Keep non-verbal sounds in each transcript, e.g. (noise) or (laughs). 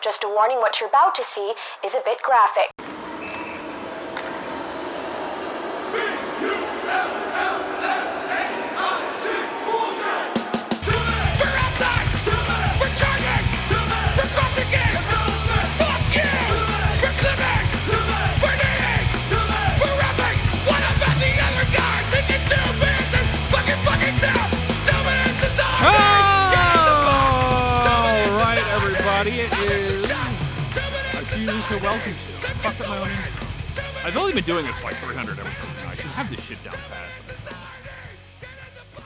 Just a warning what you're about to see is a bit graphic. A you so welcome to. Fuck up my own. I've only been doing this for like 300 episodes now. I should have this shit down pat.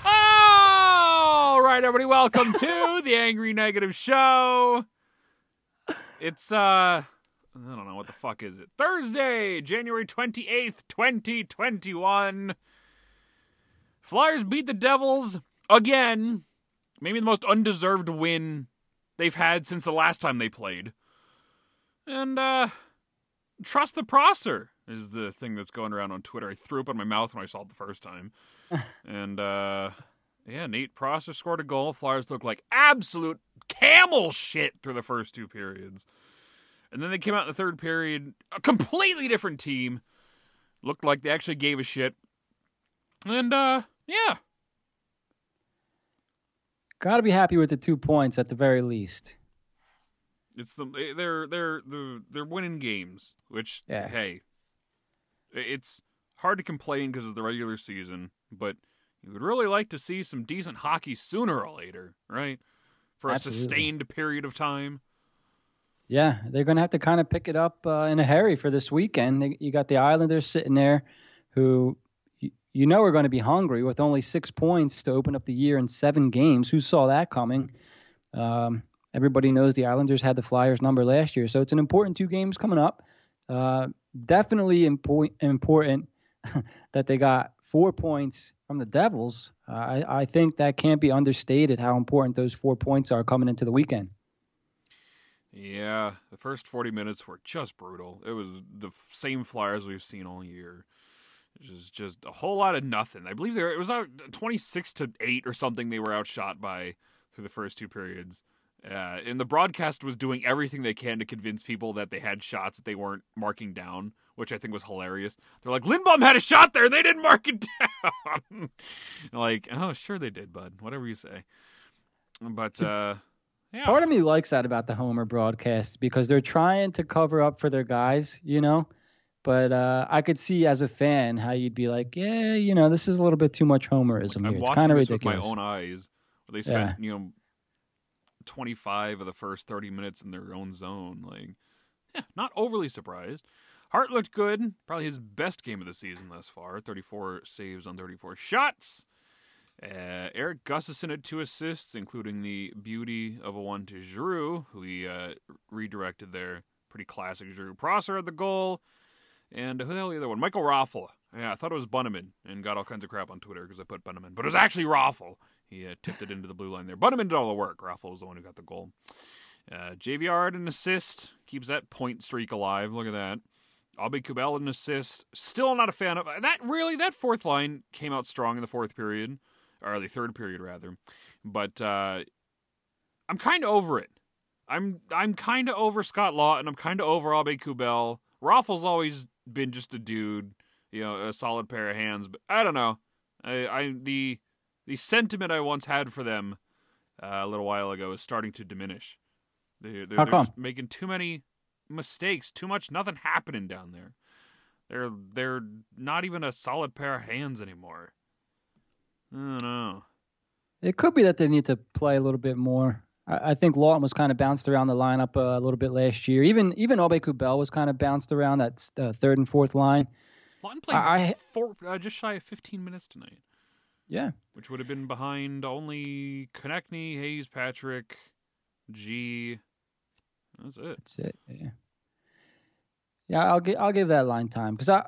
All right, everybody, welcome to (laughs) the Angry Negative Show. It's uh, I don't know what the fuck is it. Thursday, January 28th, 2021. Flyers beat the Devils again. Maybe the most undeserved win they've had since the last time they played. And uh trust the Prosser is the thing that's going around on Twitter. I threw up in my mouth when I saw it the first time. (laughs) and uh yeah, Nate Prosser scored a goal. Flyers looked like absolute camel shit through the first two periods. And then they came out in the third period, a completely different team. Looked like they actually gave a shit. And uh yeah, Got to be happy with the two points at the very least. It's the they're they're they're they're winning games, which Yeah. hey, it's hard to complain because of the regular season, but you would really like to see some decent hockey sooner or later, right? For a sustained period of time. Yeah, they're going to have to kind of pick it up uh, in a hurry for this weekend. You got the Islanders sitting there who you, you know are going to be hungry with only six points to open up the year in seven games. Who saw that coming? Um, everybody knows the Islanders had the Flyers number last year, so it's an important two games coming up. Uh, definitely impo- important (laughs) that they got four points from the Devils. Uh, I, I think that can't be understated how important those four points are coming into the weekend. Yeah, the first 40 minutes were just brutal. It was the same Flyers we've seen all year. Was just a whole lot of nothing. I believe they were, it was out 26 to 8 or something they were outshot by through the first two periods. Uh, and the broadcast was doing everything they can to convince people that they had shots that they weren't marking down, which I think was hilarious. They're like, Lindblom had a shot there, they didn't mark it down. (laughs) like, oh, sure they did, bud. Whatever you say. But, uh, yeah. Part of me likes that about the Homer broadcast because they're trying to cover up for their guys, you know. But uh, I could see as a fan how you'd be like, yeah, you know, this is a little bit too much Homerism I'm here. It's kind of ridiculous. with my own eyes. Where they spent, you know, 25 of the first 30 minutes in their own zone. Like, yeah, not overly surprised. Hart looked good. Probably his best game of the season thus far. 34 saves on 34 shots. Uh, Erik Gustafsson had two assists, including the beauty of a one to Giroux, who he uh, redirected there. Pretty classic Giroux. Prosser had the goal. And who the hell the other one? Michael Raffl. Yeah, I thought it was Bunnaman and got all kinds of crap on Twitter because I put Bunnaman. But it was actually Raffl. He uh, tipped it into the blue line there. Bunnaman did all the work. Raffl was the one who got the goal. Uh, JVR had an assist. Keeps that point streak alive. Look at that. Aube-Kubel an assist. Still not a fan of that. Really, that fourth line came out strong in the fourth period. Or the third period, rather. But uh, I'm kind of over it. I'm I'm kind of over Scott Law, and I'm kind of over Albe Kubel. Raffl's always been just a dude, you know, a solid pair of hands. But I don't know. I, I the the sentiment I once had for them uh, a little while ago is starting to diminish. They, they're, How they're making too many mistakes, too much, nothing happening down there. They're they're not even a solid pair of hands anymore. I don't know. It could be that they need to play a little bit more. I, I think Laughton was kind of bounced around the lineup uh, a little bit last year. Even even Aube-Kubel was kind of bounced around that uh, third and fourth line. Laughton played I- four, uh, just shy of 15 minutes tonight, Yeah, which would have been behind only Konecny, Hayes, Patrick, G. That's it. That's it. Yeah. Yeah, I'll give I'll give that line time because I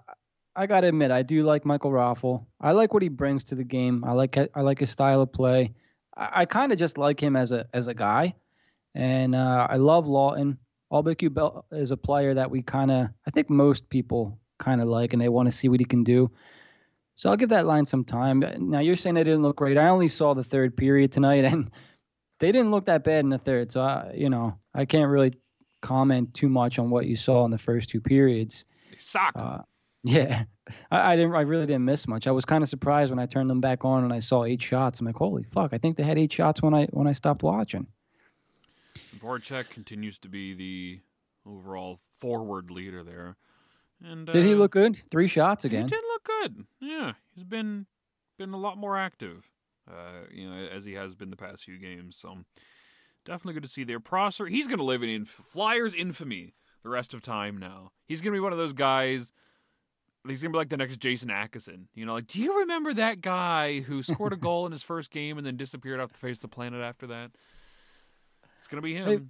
I gotta admit I do like Michael Raffl. I like what he brings to the game. I like I like his style of play. I, I kind of just like him as a as a guy, and uh, I love Laughton. Albeck Bell is a player that we kind of I think most people kind of like, and they want to see what he can do. So I'll give that line some time. Now you're saying they didn't look great. I only saw the third period tonight, (laughs) and they didn't look that bad in the third. So I, you know, I can't really comment too much on what you saw in the first two periods. Suck. Uh, (laughs) yeah, I, I, didn't. I really didn't miss much. I was kind of surprised when I turned them back on and I saw eight shots. I'm like, holy fuck! I think they had eight shots when I when I stopped watching. Voracek continues to be the overall forward leader there. And did uh, he look good? Three shots again. He did look good. Yeah, he's been been a lot more active, uh, you know, as he has been the past few games. So definitely good to see there. Prosser, he's going to live in inf- Flyers infamy the rest of time now. He's going to be one of those guys he's gonna be like the next Jason Akeson. You know, like do you remember that guy who (laughs) scored a goal in his first game and then disappeared off the face of the planet after that? It's gonna be him. Hey,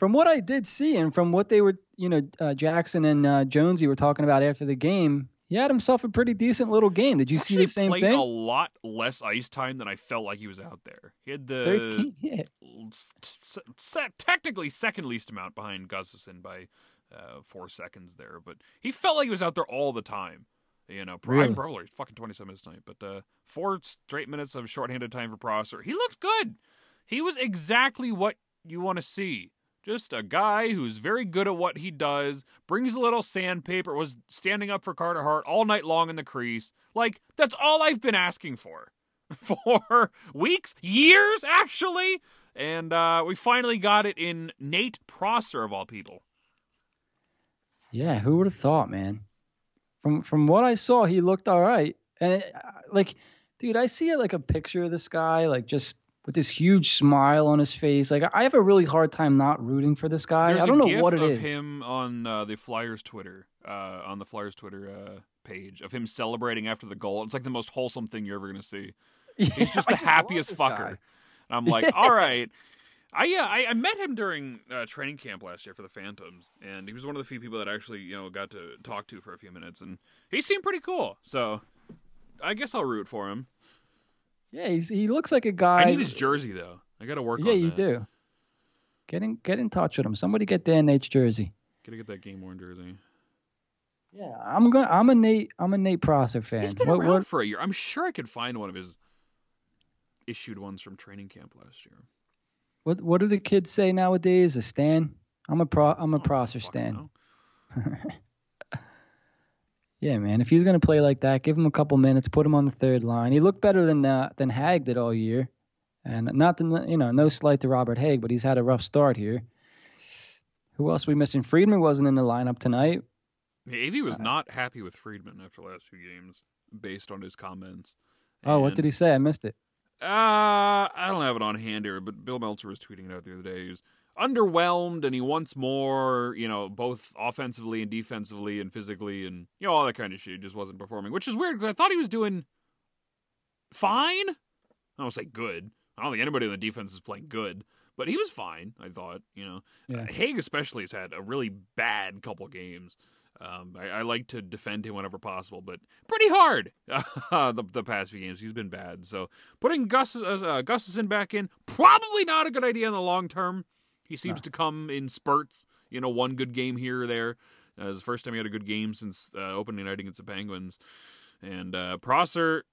from what I did see and from what they were, you know, uh, Jackson and uh, Jonesy were talking about after the game, he had himself a pretty decent little game. Did you see the same played thing? a lot less ice time than I felt like he was out there. He had the 13, yeah. technically second least amount behind Gustafsson by uh, four seconds there, but he felt like he was out there all the time. You know, really? probably fucking 27 minutes tonight, but uh, four straight minutes of shorthanded time for Prosser. He looked good. He was exactly what you want to see. Just a guy who's very good at what he does, brings a little sandpaper, was standing up for Carter Hart all night long in the crease. Like, that's all I've been asking for. (laughs) For weeks, years, actually. And uh, we finally got it in Nate Prosser, of all people. Yeah, who would have thought, man? From from what I saw, he looked all right. And it, like, dude, I see like a picture of this guy, like just with this huge smile on his face. Like, I have a really hard time not rooting for this guy. There's I don't know what it is. him on uh, the Flyers Twitter, uh, on the Flyers Twitter uh, page of him celebrating after the goal. It's like the most wholesome thing you're ever gonna see. (laughs) Yeah, He's just the just happiest fucker. Guy. And I'm (laughs) like, all right. I yeah, I, I met him during uh, training camp last year for the Phantoms, and he was one of the few people that actually you know got to talk to for a few minutes, and he seemed pretty cool. So I guess I'll root for him. Yeah, he's, he looks like a guy. I need his jersey though. I got to work. On it. Yeah, you that. do. Get in, get in touch with him. Somebody get Dan Nate's jersey. Gotta get that game worn jersey. Yeah, I'm gonna I'm a Nate. I'm a Nate Prosser fan. He's been what, around what? for a year. I'm sure I could find one of his issued ones from training camp last year. What what do the kids say nowadays? A Stan? I'm a pro. I'm a oh, Prosser Stan. (laughs) yeah, man. If he's gonna play like that, give him a couple minutes. Put him on the third line. He looked better than uh, than Hagg did all year. And not the, you know, no slight to Robert Hagg, but he's had a rough start here. Who else we missing? Friedman wasn't in the lineup tonight. AV was uh, not happy with Friedman after the last few games, based on his comments. Oh, what did he say? I missed it. Uh, I don't have it on hand here, but Bill Meltzer was tweeting it out the other day. He was underwhelmed and he wants more, you know, both offensively and defensively and physically and, you know, all that kind of shit. He just wasn't performing, which is weird because I thought he was doing fine. I don't say good. I don't think anybody on the defense is playing good, but he was fine, I thought, you know. Yeah. Uh, Hagg especially has had a really bad couple games. Um, I, I, like to defend him whenever possible, but pretty hard (laughs) uh, the, the past few games. He's been bad. So putting Gus uh, Gustafsson back in probably not a good idea in the long term. He seems to come in spurts. You know, one good game here or there. Uh, it's the first time he had a good game since uh, opening night against the Penguins. And uh, Prosser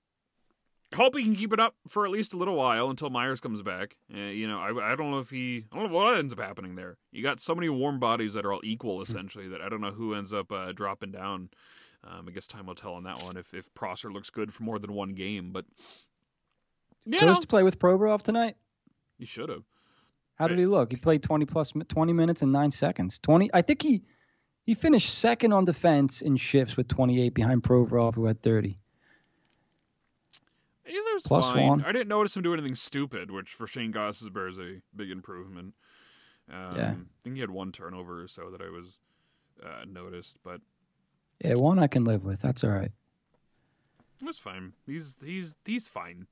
hope he can keep it up for at least a little while until Myers comes back. Uh, you know, I, I don't know if he, I don't know what ends up happening there. You got so many warm bodies that are all equal hmm. essentially that I don't know who ends up uh, dropping down. Um, I guess time will tell on that one if if Prosser looks good for more than one game. But you know, to play with Provorov tonight. He should have. How did he look? He played twenty plus twenty minutes and nine seconds. Twenty. I think he he finished second on defense in shifts with twenty eight behind Provorov, who had thirty. Either's Plus fine. One. I didn't notice him do anything stupid, which for Shayne Gostisbehere is a big improvement. Um, yeah. I think he had one turnover or so that I was uh, noticed, but yeah, one I can live with. That's all right. Was fine. He's he's he's fine.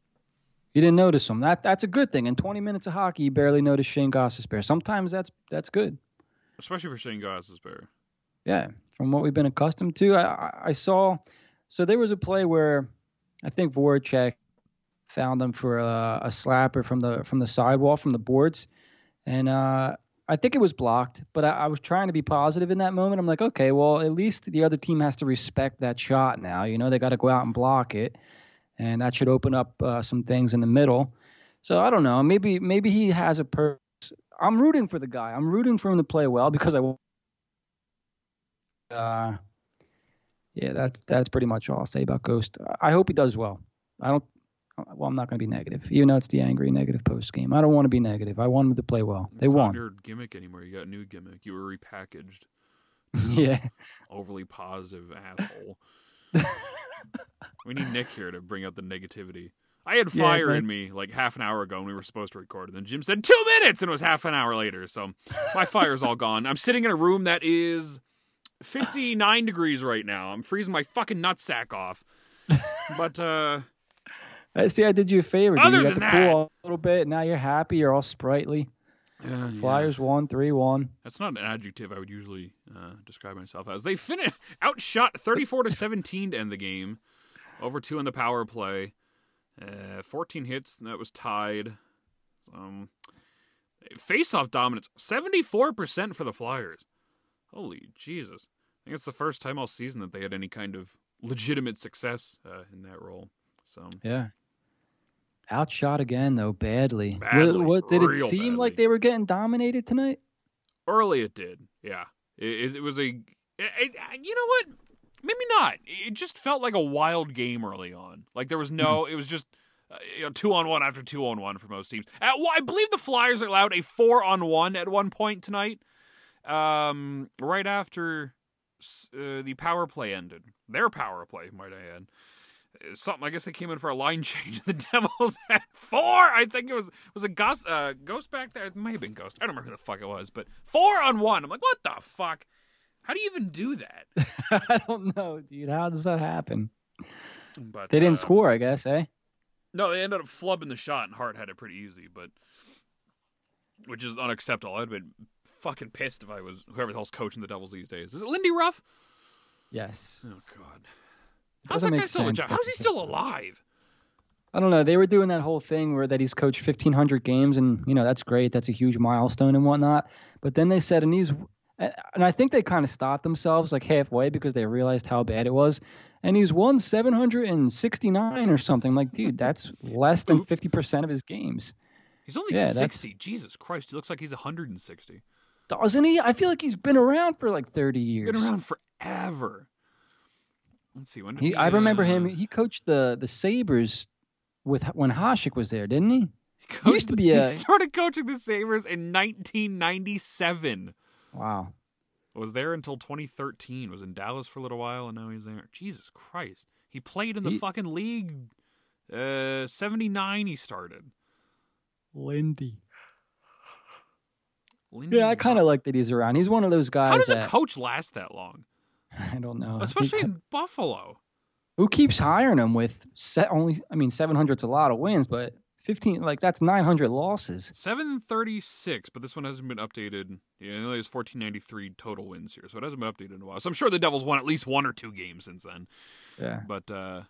You didn't notice him. That that's a good thing. In 20 minutes of hockey, you barely notice Shayne Gostisbehere. Sometimes that's that's good. Especially for Shayne Gostisbehere. Yeah, from what we've been accustomed to, I I saw. So there was a play where I think Voracek found them for a, a slapper from the from the sidewall from the boards, and uh, I think it was blocked. But I, I, was trying to be positive in that moment. I'm like, okay, well at least the other team has to respect that shot now. You know, they got to go out and block it, and that should open up uh, some things in the middle. So I don't know. Maybe maybe he has a purpose. I'm rooting for the guy. I'm rooting for him to play well because I. Uh, yeah, that's that's pretty much all I'll say about Ghost. I hope he does well. I don't. Well, I'm not going to be negative, even though it's the angry negative post game. I don't want to be negative. I want him to play well. They it's won. Not your gimmick anymore. You got a new gimmick. You were repackaged. (laughs) yeah. (laughs) Overly positive asshole. We need Nick here to bring out the negativity. I had fire yeah, in me like half an hour ago when we were supposed to record, and then Jim said two minutes, and it was half an hour later. So my fire's all gone. I'm sitting in a room that is 59 degrees right now. I'm freezing my fucking nutsack off. But uh I see. I did you a favor. Other you got than the that, pool a little bit. Now you're happy. You're all sprightly. Uh, Flyers yeah. won three one. That's not an adjective I would usually uh, describe myself as. They finished (laughs) outshot 34 to 17 to end the game. Over two in the power play. Uh, 14 hits, and that was tied. Um, face-off dominance, 74% for the Flyers. Holy Jesus. I think it's the first time all season that they had any kind of legitimate success uh, in that role. So Yeah. Outshot again though badly. Badly, what, what did it seem badly. like they were getting dominated tonight? early it did, yeah. It, it, was a, it, it, you know what? Maybe not. It just felt like a wild game early on. Like there was no, it was just uh, you know two on one after two on one for most teams. At, well, I believe the Flyers allowed a four on one at one point tonight. Um, right after uh, the power play ended, their power play, might I add. Something I guess they came in for a line (laughs) change. The Devils had four. I think it was was a ghost uh, ghost back there. It may have been ghost. I don't remember who the fuck it was, but four on one. I'm like, what the fuck? How do you even do that? (laughs) I don't know, dude. How does that happen? But They didn't uh, score, I guess, eh? No, they ended up flubbing the shot, and Hart had it pretty easy, but which is unacceptable. I'd have been fucking pissed if I was whoever the hell's coaching the Devils these days. Is it Lindy Ruff? Yes. Oh God, how's Doesn't that guy still a job? How's he still alive? I don't know. They were doing that whole thing where that he's coached 1,500 games, and you know that's great. That's a huge milestone and whatnot. But then they said, and he's, and I think they kind of stopped themselves like halfway because they realized how bad it was. And he's won 769 or something. I'm like, dude, that's less than 50% of his games, He's only Yeah, that's- sixty. Jesus Christ, he looks like he's 160. doesn't he? I feel like he's been around for like 30 years. Been around forever. Let's see when He, he, I remember uh, him. He coached the the Sabres with when Hasek was there, didn't he? He, he used to be a- He started coaching the Sabres in 1997. Wow. was there until 2013. Was in Dallas for a little while, and now he's there. Jesus Christ, he played in the He- fucking league. Uh, 79. He started. Lindy. Lindy Yeah, I kind of like that he's around. He's one of those guys How does that a coach last that long, (laughs) I don't know. especially He- in Buffalo? who keeps hiring him with set only? I mean, 700's a lot of wins, but 15 like that's 900 losses. 736, but this one hasn't been updated. Yeah, it has 1493 total wins here, so it hasn't been updated in a while. So I'm sure the Devils won at least one or two games since then. Yeah. But uh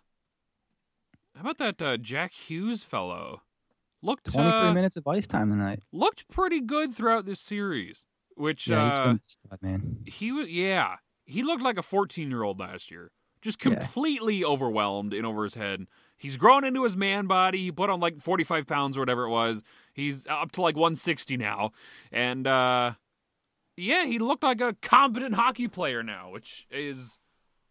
how about that uh, Jack Hughes fellow? Looked 23 uh, minutes of ice time tonight. looked pretty good throughout this series. Which Yeah, he's uh, been stud, man. he was yeah he looked like a 14 year old last year. Just Yeah. completely overwhelmed and over his head. He's grown into his man body. He put on like 45 pounds or whatever it was. He's up to like 160 now. And uh yeah he looked like a competent hockey player now which is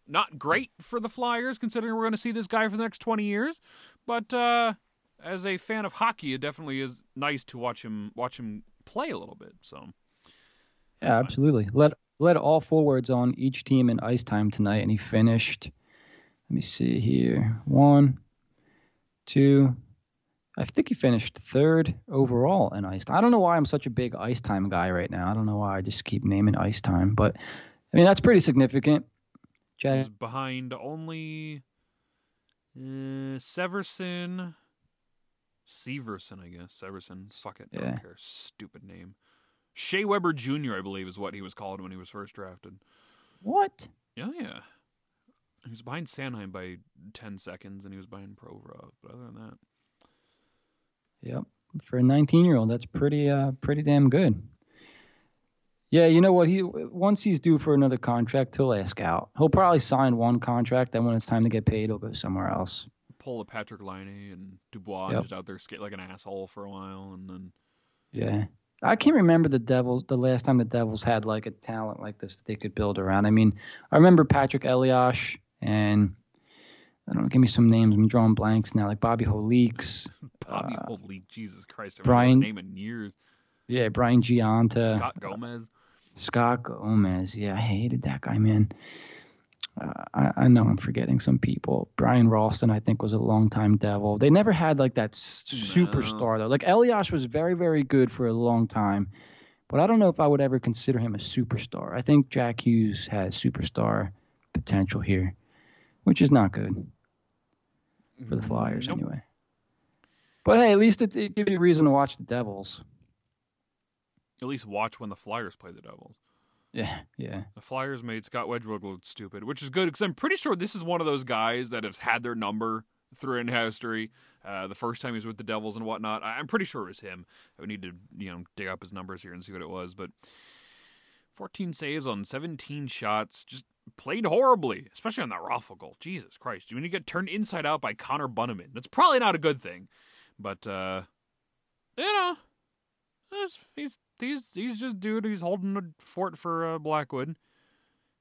not great for the flyers considering we're going to see this guy for the next 20 years. But uh as a fan of hockey it definitely is nice to watch him watch him play a little bit so. Yeah, absolutely. Led led all forwards on each team in ice time tonight, and he finished. Let me see here. One, two. I think he finished third overall in ice time. I don't know why I'm such a big ice time guy right now. I don't know why I just keep naming ice time, but I mean that's pretty significant. Jack, He's behind only uh, Severson. Severson, I guess. Severson. Fuck it. I Yeah. don't care. Stupid name. Shea Weber Jr., I believe, is what he was called when he was first drafted. what? Yeah, yeah. He was behind Sanheim by 10 seconds, and he was behind Provorov. But other than that, Yep. For a 19 year old, that's pretty uh pretty damn good. Yeah, you know what? He once he's due for another contract, he'll ask out. He'll probably sign one contract, then when it's time to get paid, he'll go somewhere else. pull a Patrik Laine and Dubois Yep. just out there skate like an asshole for a while, and then Yeah. I can't remember the Devils the last time the Devils had like a talent like this that they could build around. I mean, I remember Patrik Elias and I don't know, give me some names. I'm drawing blanks now, like Bobby Holeeks. (laughs) Bobby uh, Jesus Christ! I Brian name in years. Yeah, Brian Gionta. Scott Gomez. Scott Gomez. Yeah, I hated that guy, man. Uh, I, I, know I'm forgetting some people. Brian Rolston, I think, was a long-time Devil. They never had like that superstar though. Like Elias was very, very good for a long time, but I don't know if I would ever consider him a superstar. I think Jack Hughes has superstar potential here, which is not good for the Flyers nope. anyway. But hey, at least it, it gives you a reason to watch the Devils. At least watch when the Flyers play the Devils. Yeah, yeah. The Flyers made Scott Wedgewood look stupid, which is good because I'm pretty sure this is one of those guys that has had their number through in history. Uh, the first time he was with the Devils and whatnot, I'm pretty sure it was him. I would need to you know dig up his numbers here and see what it was, but 14 saves on 17 shots, just played horribly, especially on that Raffl goal. Jesus Christ, when you get turned inside out by Connor Bunnaman, that's probably not a good thing. But uh, you know, he's he's he's just dude. He's holding the fort for uh, Blackwood.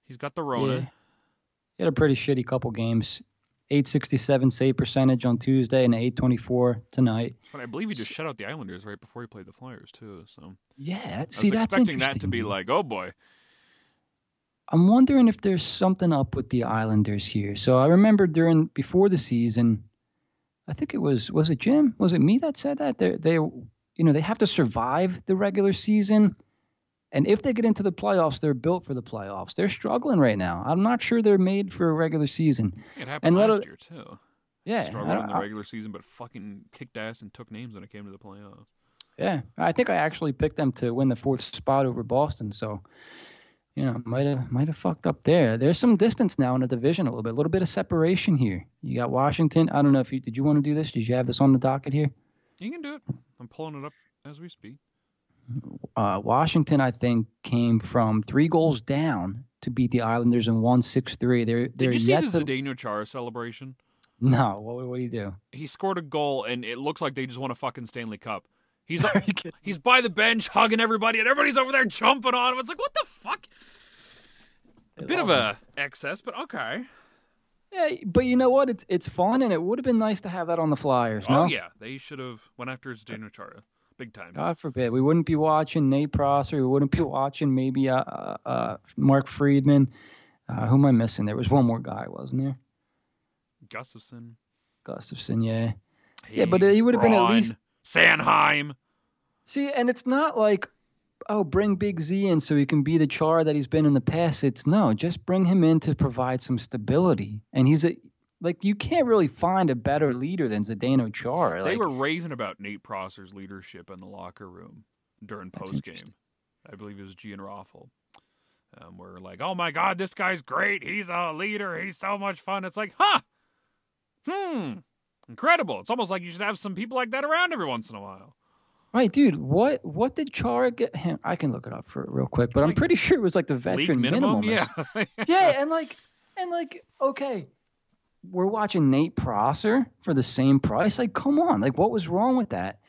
He's got the Rona. Yeah. He had a pretty shitty couple games. 867 save percentage on Tuesday and 824 tonight. But I believe he just so, shut out the Islanders right before he played the Flyers too. So yeah, see, I was expecting that to be like, oh boy. I'm wondering if there's something up with the Islanders here. So I remember during before the season, I think it was was it Jim? Was it me that said that they they you know, they have to survive the regular season. And if they get into the playoffs, they're built for the playoffs. They're struggling right now. I'm not sure they're made for a regular season. It happened and last year too. Yeah, struggled in the regular season, but fucking kicked ass and took names when it came to the playoffs. Yeah, I think I actually picked them to win the fourth spot over Boston. So, you know, might have might have fucked up there. There's some distance now in the division a little bit, a little bit of separation here. You got Washington. I don't know if you did you want to do this? Did you have this on the docket here? You can do it. I'm pulling it up as we speak. Uh, Washington, I think, came from three goals down to beat the Islanders in one six three. They're they're Did you see the to... Zdeno Chara celebration? No. What what do you do? He scored a goal, and it looks like they just won a fucking Stanley Cup. He's (laughs) like, he's by the bench hugging everybody, and everybody's over there jumping on him. It's like what the fuck? A bit of a excess, but okay. Yeah, but you know what? It's it's fun, and it would have been nice to have that on the Flyers. Oh no? yeah, they should have went after Zdeno Chara, big time. God forbid, we wouldn't be watching Nate Prosser. We wouldn't be watching maybe uh, uh, uh Mark Friedman. Uh, who am I missing? There was one more guy, wasn't there? Gustafsson. Gustafsson, yeah. Hey, yeah, but he would have been at least Sanheim. See, and it's not like oh, bring Big Z in so he can be the char that he's been in the past. It's no, just bring him in to provide some stability. And he's a like you can't really find a better leader than Zdeno Char. They like, were raving about Nate Prosser's leadership in the locker room during post game. I believe it was Gian Raffl. Um, we're like, oh my god, this guy's great. He's a leader. He's so much fun. It's like, huh? Hmm. Incredible. It's almost like you should have some people like that around every once in a while. Right, dude. What what did Chara get him? I can look it up for real quick, but I'm pretty sure it was like the veteran minimum. minimum. (laughs) Yeah. yeah, and like and like okay, we're watching Nate Prosser for the same price. Like, come on, like what was wrong with that?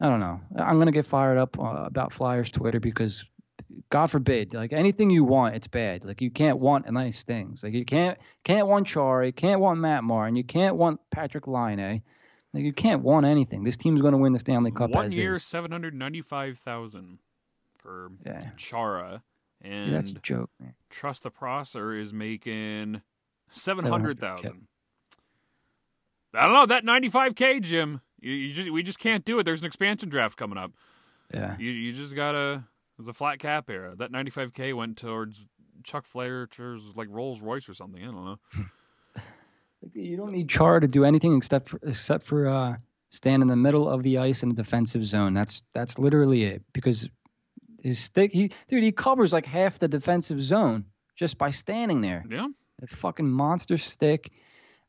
I don't know. I'm gonna get fired up uh, about Flyers Twitter because God forbid, like anything you want, it's bad. Like you can't want nice things. Like you can't can't want Chari, can't want Matt Martin, you can't want Patrik Laine. Like you can't want anything. This team's going to win the Stanley Cup. One year, seven hundred ninety-five thousand for yeah. Chara, and See, that's a joke. Man. Trust the Prosser is making seven hundred thousand. I don't know that ninety-five k, Jim. You, you, just we just can't do it. There's an expansion draft coming up. Yeah, you you just gotta. A flat cap era. That ninety-five k went towards Chuck Fletcher's like Rolls Royce or something. I don't know. (laughs) You don't need Char to do anything except for, except for uh, stand in the middle of the ice in a defensive zone. That's that's literally it. Because his stick, he dude, he covers like half the defensive zone just by standing there. Yeah. A fucking monster stick.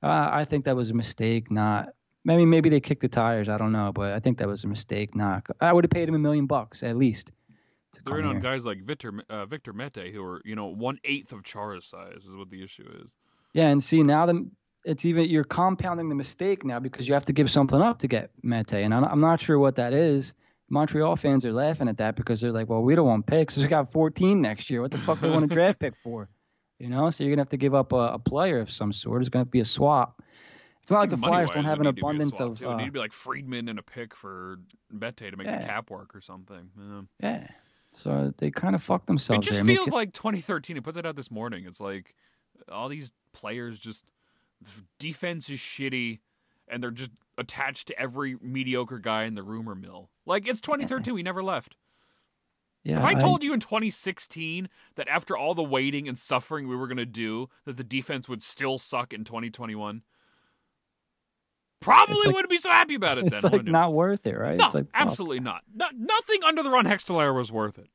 Uh, I think that was a mistake. Not maybe maybe they kicked the tires. I don't know, but I think that was a mistake. Not I would have paid him a million bucks at least. They're in on guys like Victor uh, Victor Mete who are you know one eighth of Chara's size is what the issue is. Yeah, and see now the it's even you're compounding the mistake now because you have to give something up to get Mete, and I'm not sure what that is. Montreal fans are laughing at that because they're like, well, we don't want picks. We got 14 next year. What the fuck do we want a (laughs) draft pick for? You know, so you're gonna have to give up a, a player of some sort. It's gonna be a swap. It's not like the Flyers don't have an abundance of. Uh, it need to be like Friedman and a pick for Bette to make yeah. the cap work or something. Yeah. yeah. So they kind of fucked themselves. It just there. feels I mean, like 2013. I put that out this morning. It's like all these players just defense is shitty, and they're just attached to every mediocre guy in the rumor mill. Like it's 2013. We never left. Yeah, if I, I told you in 2016 that after all the waiting and suffering we were going to do, that the defense would still suck in 2021, probably like, wouldn't be so happy about it. It's then, like not worth it, right? No, it's like, absolutely not. No, nothing under the Ron Hextall was worth it.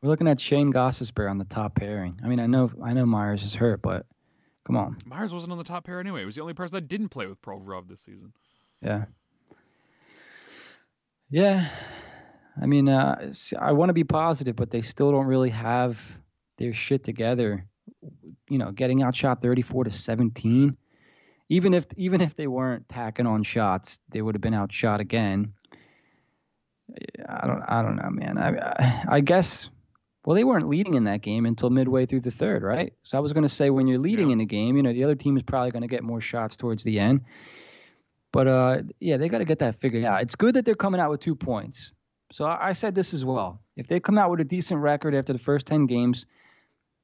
We're looking at Shayne Gostisbehere on the top pairing. I mean, I know, I know Myers is hurt, but come on. Myers wasn't on the top pair anyway. He was the only person that didn't play with Provorov this season. Yeah. Yeah. I mean, uh, I want to be positive, but they still don't really have their shit together. You know, getting outshot 34 to 17. Even if even if they weren't tacking on shots, they would have been outshot again. I don't I don't know, man. I I, I guess well, they weren't leading in that game until midway through the third, right? So I was going to say when you're leading yeah. in a game, you know, the other team is probably going to get more shots towards the end. But uh, yeah, they got to get that figured out. It's good that they're coming out with two points. So I said this as well. If they come out with a decent record after the first 10 games,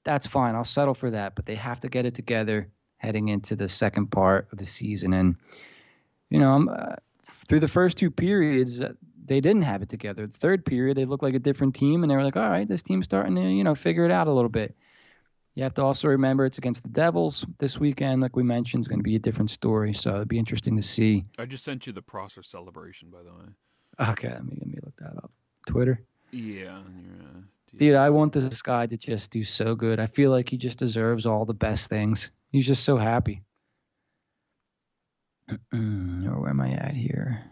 that's fine. I'll settle for that. But they have to get it together heading into the second part of the season. And, you know, uh, through the first two periods, uh, they didn't have it together. The third period, they looked like a different team, and they were like, all right, this team's starting to, you know, figure it out a little bit. You have to also remember it's against the Devils this weekend. Like we mentioned, it's going to be a different story. So it'd be interesting to see. I just sent you the Prosser celebration, by the way. Okay, let me let me look that up. Twitter. Yeah. Uh, Dude, I want this guy to just do so good. I feel like he just deserves all the best things. He's just so happy. or (clears throat) where am I at here?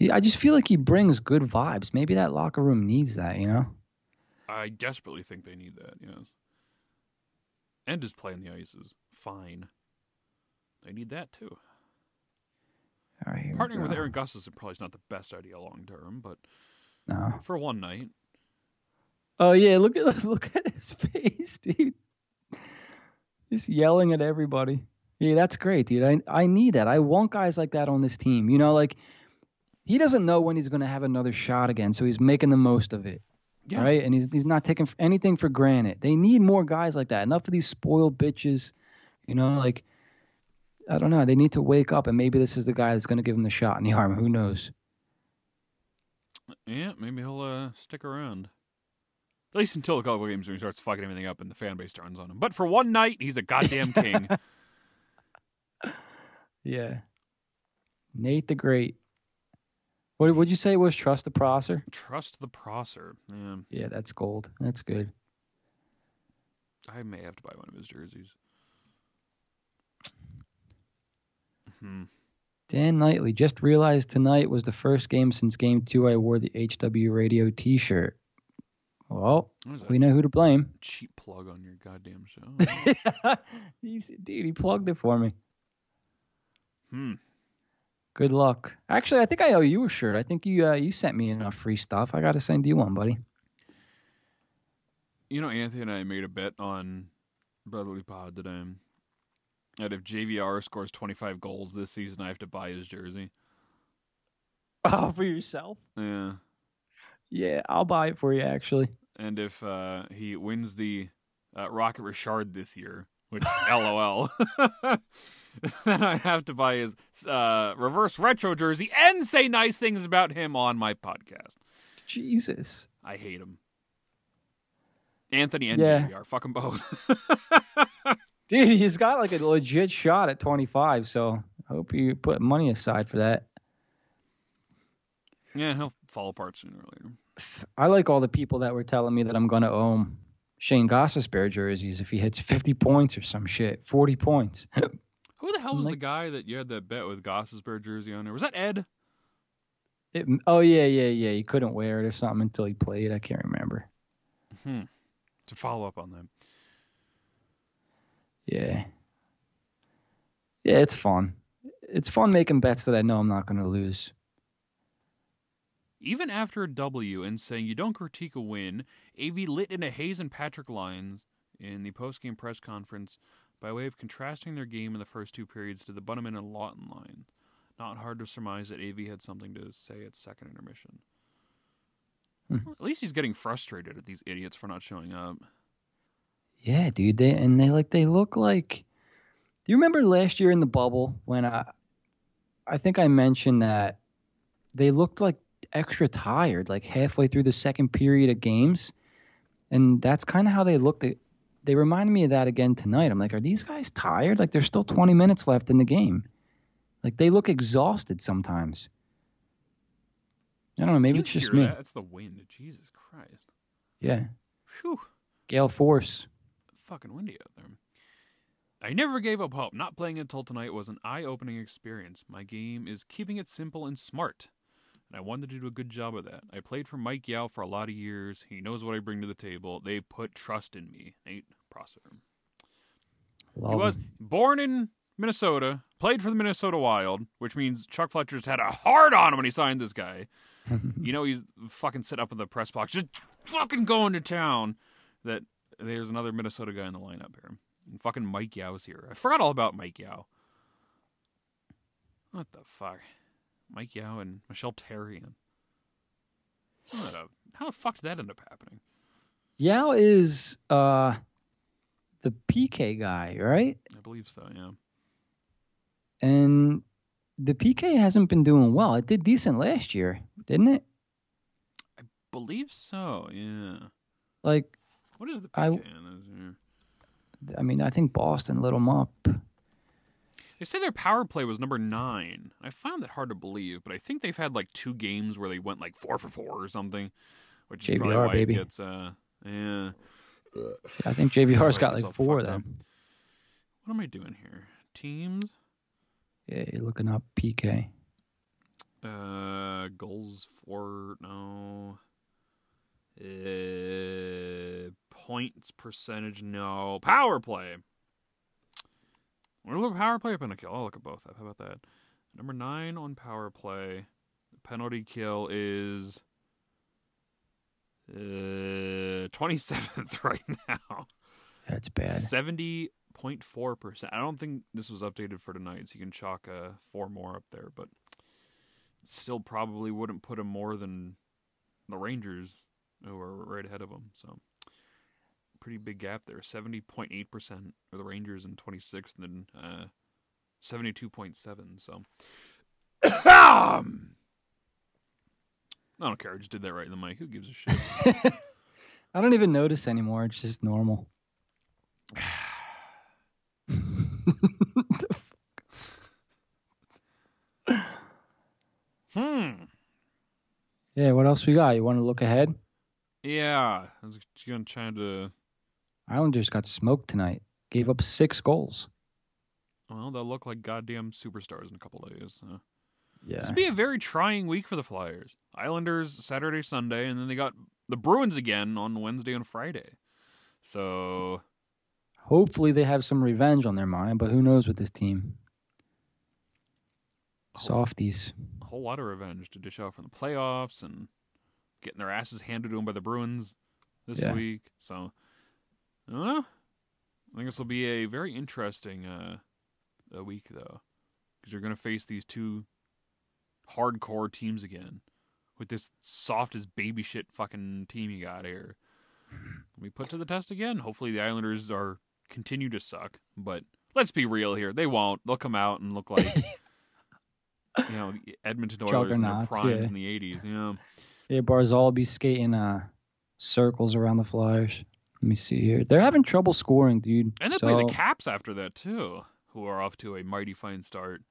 He, I just feel like he brings good vibes. Maybe that locker room needs that, you know? I desperately think they need that, yes. And just playing the ice is fine. They need that too. All right, Partnering with Aaron Gus is probably not the best idea long term, but no. for one night. Oh yeah, look at (laughs) look at his face, (laughs) dude. Just yelling at everybody. Yeah, that's great, dude. I I need that. I want guys like that on this team. You know, like he doesn't know when he's going to have another shot again, so he's making the most of it. Yeah. Right? And he's he's not taking anything for granted. They need more guys like that. Enough of these spoiled bitches. You know, like I don't know. They need to wake up, and maybe this is the guy that's going to give him the shot in the arm. Who knows? Yeah, maybe he'll uh, stick around. At least until a couple games when he starts fucking everything up and the fan base turns on him. But for one night, he's a goddamn king. (laughs) yeah. Nate the Great. What would you say was trust the Prosser? Trust the Prosser. Yeah. Yeah, that's gold. That's good. I may have to buy one of his jerseys. Hmm. Dan Knightley just realized tonight was the first game since game two I wore the HW radio t shirt. Well, we know who to blame. Cheap plug on your goddamn show. (laughs) He's, dude, he plugged it for me. Hmm. Good luck. Actually, I think I owe you a shirt. I think you uh, you sent me enough free stuff. I got to send you one, buddy. You know, Anthony and I made a bet on Brotherly Pod that today that if JVR scores 25 goals this season, I have to buy his jersey. (laughs) Oh, for yourself? Yeah. Yeah, I'll buy it for you, actually. And if uh, he wins the uh, Rocket Richard this year, which LOL, (laughs) then I have to buy his uh, reverse retro jersey and say nice things about him on my podcast. Jesus. I hate him. Anthony and yeah. JVR. Fuck them both. (laughs) Dude, he's got like a legit shot at 25, so I hope you put money aside for that. Yeah, he'll fall apart sooner or later. I like all the people that were telling me that I'm going to own Shayne Gostisbehere jerseys if he hits 50 points or some shit, 40 points. Who the hell was like, the guy that you had that bet with Gostisbehere jersey on there? Was that Ed? It, oh yeah, yeah, yeah. He couldn't wear it or something until he played. I can't remember. Hmm. To follow up on that. Yeah. Yeah, it's fun. it's fun making bets that I know I'm not going to lose. Even after a W and saying you don't critique a win, AV lit into Hayes and Patrick lines in the post-game press conference by way of contrasting their game in the first two periods to the Bunnaman and Laughton line. Not hard to surmise that AV had something to say at second intermission. Hmm. At least he's getting frustrated at these idiots for not showing up. Yeah, dude. They and they like they look like. Do you remember last year in the bubble when I, I think I mentioned that they looked like extra tired, like halfway through the second period of games, and that's kind of how they looked. They, they reminded me of that again tonight. I'm like, are these guys tired? Like there's still 20 minutes left in the game. Like they look exhausted sometimes. I don't know. Maybe it's just me. That? It's the wind. Jesus Christ. Yeah. Whew. Gale force. Fucking windy out there. I never gave up hope. Not playing until tonight was an eye-opening experience. My game is keeping it simple and smart and I wanted to do a good job of that. I played for Mike Yeo for a lot of years. He knows what I bring to the table. They put trust in me. Nate Prosser. Love he was born in Minnesota, played for the Minnesota Wild, which means Chuck Fletcher's had a hard on him when he signed this guy. (laughs) you know he's fucking sit up in the press box, just fucking going to town. That there's another Minnesota guy in the lineup here. And fucking Mike Yeo's here. I forgot all about Mike Yeo. What the fuck? Mike Yeo and Michel Therrien. How the fuck did that end up happening? Yeo is uh, the PK guy, right? I believe so, yeah. And the PK hasn't been doing well. It did decent last year, didn't it? I believe so, yeah. Like, what is the PK I, in this year? I mean, I think Boston lit him up. They say their power play was number nine. I found that hard to believe, but I think they've had like two games where they went like four for four or something, which JVR, is probably why baby. it gets. Uh, yeah. I think JVR's got like four of them. What am I doing here? Teams. Yeah, you're looking up PK. Uh, goals for no. Uh, points percentage no. Power play. Look power play or penalty kill. I'll look at both. How about that? Number nine on power play. The penalty kill is uh, 27th (laughs) right now. That's bad. 70.4%. I don't think this was updated for tonight, so you can chalk uh, four more up there, but still probably wouldn't put him more than the Rangers who are right ahead of him. So pretty big gap there. Seventy point eight percent for the Rangers in twenty sixth, and then uh, seventy two point seven. So, I don't care. I just did that right in the mic. Who gives a shit? (laughs) I don't even notice anymore. It's just normal. (sighs) hmm. Yeah, what else we got? You want to look ahead? Yeah, I was gonna try to Islanders got smoked tonight. Gave up six goals. Well, they'll look like goddamn superstars in a couple days. So. Yeah. This would be a very trying week for the Flyers. Islanders Saturday, Sunday, and then they got the Bruins again on Wednesday and Friday. So hopefully they have some revenge on their mind, but who knows with this team. Softies. A whole lot of revenge to dish out from the playoffs and getting their asses handed to them by the Bruins this yeah. week. So uh, I think this will be a very interesting uh, a week though, because you're going to face these two hardcore teams again with this soft as baby shit fucking team you got here. We put to the test again. Hopefully the Islanders are continue to suck, but let's be real here. They won't. They'll come out and look like (laughs) you know Edmonton Oilers in their primes yeah. in the '80s. Yeah. Yeah, Barzal will be skating uh, circles around the Flyers. Let me see here. They're having trouble scoring, dude. And they so, play the Caps after that too, who are off to a mighty fine start.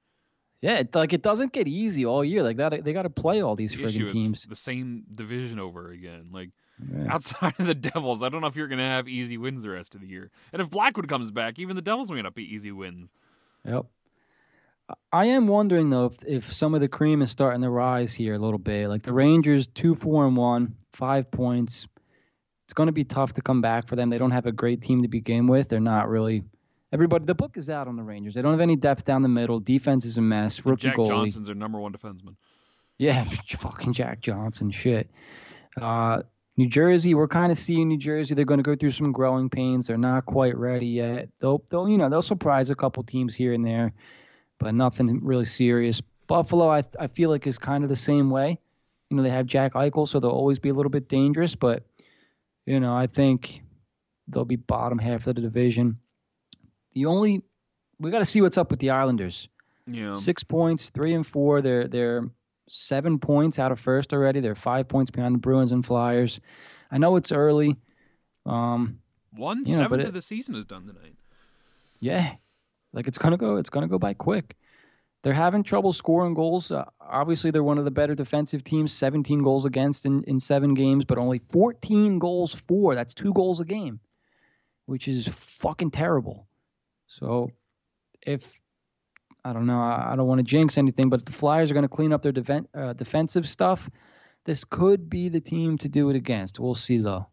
Yeah, it, like it doesn't get easy all year. Like that, they got to play all these the friggin' teams. The same division over again. Like yeah. outside of the Devils, I don't know if you're gonna have easy wins the rest of the year. And if Blackwood comes back, even the Devils may not be easy wins. Yep. I am wondering though if, if some of the cream is starting to rise here a little bit. Like the Rangers, two, four, and one, five points it's going to be tough to come back for them. They don't have a great team to begin with. They're not really everybody, the book is out on the Rangers. They don't have any depth down the middle. Defense is a mess. Rookie Jack goalie. Johnson's their number one defenseman. Yeah, (laughs) fucking Jack Johnson shit. Uh, New Jersey, we're kind of seeing New Jersey. They're going to go through some growing pains. They're not quite ready yet. They'll, they'll, you know, they'll surprise a couple teams here and there, but nothing really serious. Buffalo, I, I feel like is kind of the same way. You know, they have Jack Eichel, so they'll always be a little bit dangerous. But you know, I think they'll be bottom half of the division. The only we got to see what's up with the Islanders. Yeah. Six points, three and four. They're they're seven points out of first already. They're five points behind the Bruins and Flyers. I know it's early. Um, One you know, it- of the season is done tonight. yeah, like it's gonna go. It's gonna go by quick. They're having trouble scoring goals. Uh, obviously, they're one of the better defensive teams. 17 goals against in, in seven games, but only 14 goals for. That's two goals a game, which is fucking terrible. So, if I don't know, I, I don't want to jinx anything, but if the Flyers are going to clean up their defen- uh, defensive stuff, this could be the team to do it against. We'll see though.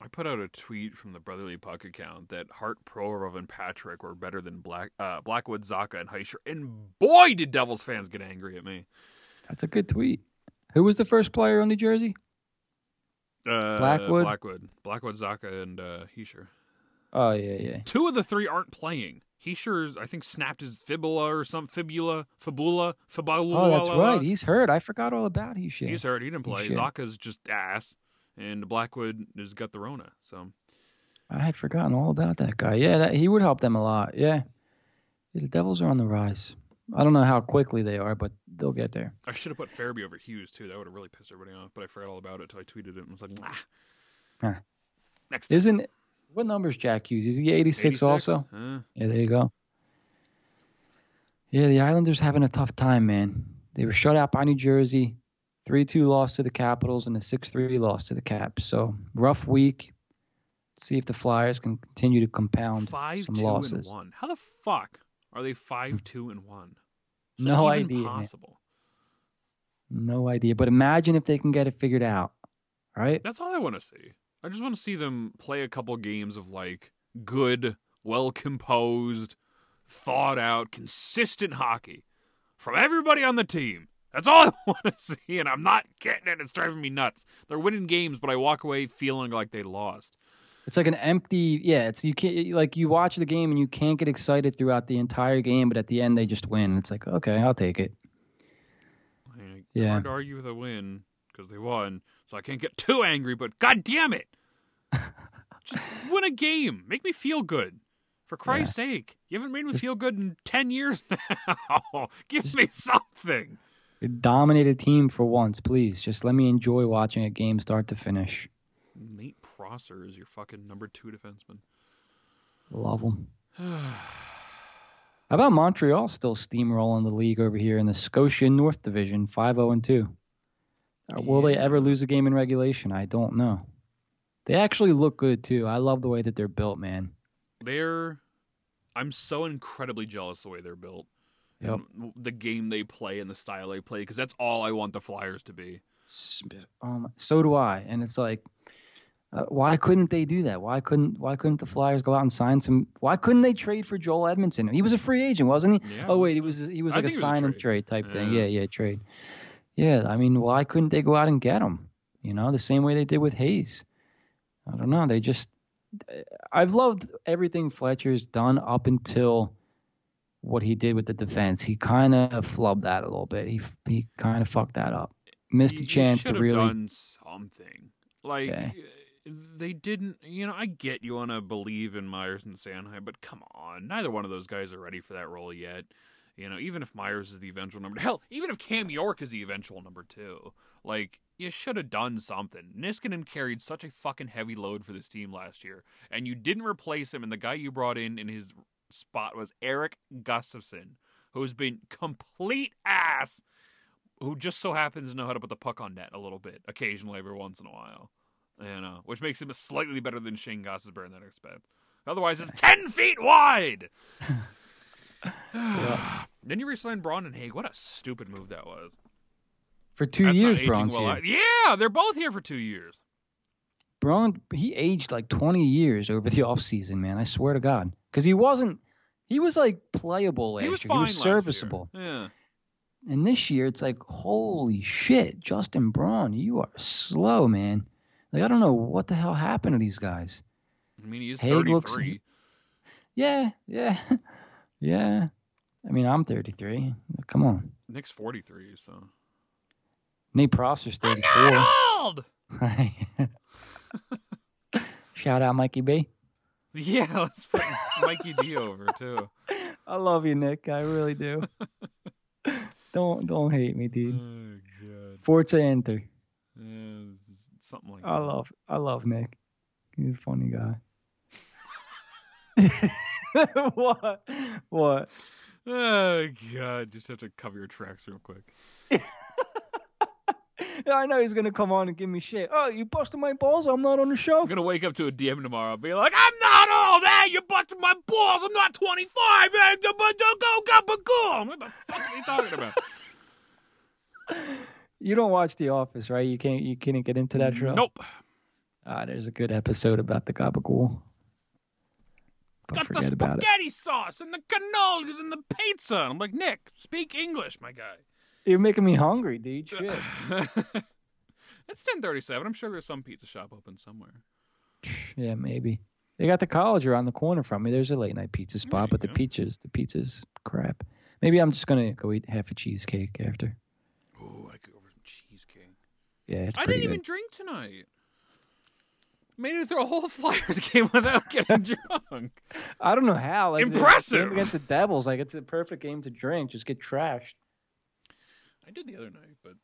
I put out a tweet from the Brotherly Puck account that Hart, Provorov, and Patrick were better than Black uh, Blackwood, Zacha, and Hischier, and boy, did Devils fans get angry at me. That's a good tweet. Who was the first player on New Jersey? Uh, Blackwood? Blackwood, Blackwood, Zacha, and uh, Hischier. Oh yeah, yeah. Two of the three aren't playing. Hischier's, I think, snapped his fibula or some fibula, fibula, fibula. Oh, that's right. He's hurt. I forgot all about he shit. He's hurt. He didn't play. Zacha's just ass, and Blackwood has got the Rona. So I had forgotten all about that guy. Yeah, that, he would help them a lot. Yeah. The Devils are on the rise. I don't know how quickly they are, but they'll get there. I should have put Farabee over Hughes too. That would have really pissed everybody off. But I forgot all about it until I tweeted it and was like, ah. Huh. Next. Isn't what number's Jack Hughes? Is he 86, also? Uh, Yeah, there you go. Yeah, the Islanders having a tough time, man. They were shut out by New Jersey, 3-2 loss to the Capitals and a 6-3 loss to the Caps. So rough week. See if the Flyers can continue to compound five, some two, losses. and one. How the fuck are they five, two, and one? Is No idea, man. No idea. But imagine if they can get it figured out. Right? That's all I want to see. I just want to see them play a couple games of like good, well composed, thought out, consistent hockey from everybody on the team. That's all I (laughs) want to see, and I'm not getting it. It's driving me nuts. They're winning games, but I walk away feeling like they lost. It's like an empty, yeah. It's you can't like you watch the game and you can't get excited throughout the entire game, but at the end they just win. It's like okay, I'll take it. Yeah. Hard to argue with a win because they won, so I can't get (laughs) too angry. But god damn it, just (laughs) win a game. Make me feel good. For Christ's sake, you haven't made me feel good in ten years now. Give me something. A dominated team for once, please. Just let me enjoy watching a game start to finish. Nate Prosser is your fucking number two defenseman. Love him. (sighs) How about Montreal still steamrolling the league over here in the Scotia North Division, 5-0 and 2? Uh, Will they ever lose a game in regulation? I don't know. They actually look good too. I love the way that they're built, man. They're, I'm so incredibly jealous the way they're built. Yep. The game they play and the style they play, because that's all I want the Flyers to be. Um, so do I, and it's like, uh, why couldn't they do that? Why couldn't Why couldn't the Flyers go out and sign some? Why couldn't they trade for Joel Edmundson? He was a free agent, wasn't he? Yeah, oh wait, he was he was like a think a sign and trade. trade type thing. Yeah. Yeah, yeah, trade. Yeah, I mean, why couldn't they go out and get him? You know, the same way they did with Hayes. I don't know. They just. I've loved everything Fletcher's done up until what he did with the defense. He kind of flubbed that a little bit. He he kind of fucked that up. Missed You- a chance to really. done something. Like uh, they didn't. You know, I get you want to believe in Myers and Sanheim, but come on, neither one of those guys are ready for that role yet. You know, even if Myers is the eventual number, (laughs) hell, even if Cam York is the eventual number two, like you should have done something. Niskanen carried such a fucking heavy load for this team last year, and you didn't replace him. And the guy you brought in in his spot was Erik Gustafsson, who's been complete ass who just so happens to know how to put the puck on net a little bit, occasionally, every once in a while. You know, which makes him slightly better than Shayne Gostisbehere in that respect. Otherwise, it's 10 feet wide! (laughs) (sighs) Then you re-signed Braun and Hagg. What a stupid move that was. For two That's years, Braun's well. here. Yeah, they're both here for two years. Braun, he aged like 20 years over the (laughs) offseason, man. I swear to God. because he wasn't. He was like playable last he was year. he was serviceable. Yeah. And this year, it's like, holy shit, Justin Braun, you are slow, man. Like I don't know what the hell happened to these guys. I mean, he is Hagg looks- 33. Yeah, yeah, (laughs) yeah. I mean, I'm 33. Come on, Nick's 43, so. Nate Prosser's I'm 34. not old! (laughs) (laughs) Shout out Mikey B. Yeah, let's put Mikey D over, too. (laughs) I love you, Nick. I really do. (laughs) don't don't hate me, Oh, dude. God. Forza Enter. Yeah, something like I that. love I love Nick. He's a funny guy. what? What? Oh, God. Just have to cover your tracks real quick. I know he's gonna come on and give me shit. Oh, you busted my balls. I'm not on the show. I'm going to wake up to a DM tomorrow and be like, I'm not old! Hey, you busted my balls! I'm not 25! Hey, go, go, go, go! What the fuck is he talking about? (laughs) You don't watch The Office, right? You can't. You couldn't get into that show. Nope. Ah, there's a good episode about the gabagool. But Got the forget about it. spaghetti sauce and the cannolis and the pizza. And I'm like, Nick, speak English, my guy. You're making me hungry, dude. (laughs) Shit. it's 10:37. I'm sure there's some pizza shop open somewhere. (sighs) Yeah, maybe. They got the college around the corner from me. There's a late night pizza spot, but the go. pizza's the pizza's crap. Maybe I'm just gonna go eat half a cheesecake after. Oh, I could go for some cheesecake. Yeah, it's I didn't good. even drink tonight. Made it through a whole (laughs) Flyers game without getting drunk. I don't know how. Like, the Impressive! against the Devils, like it's a perfect game to drink. Just get trashed. I did the other night, but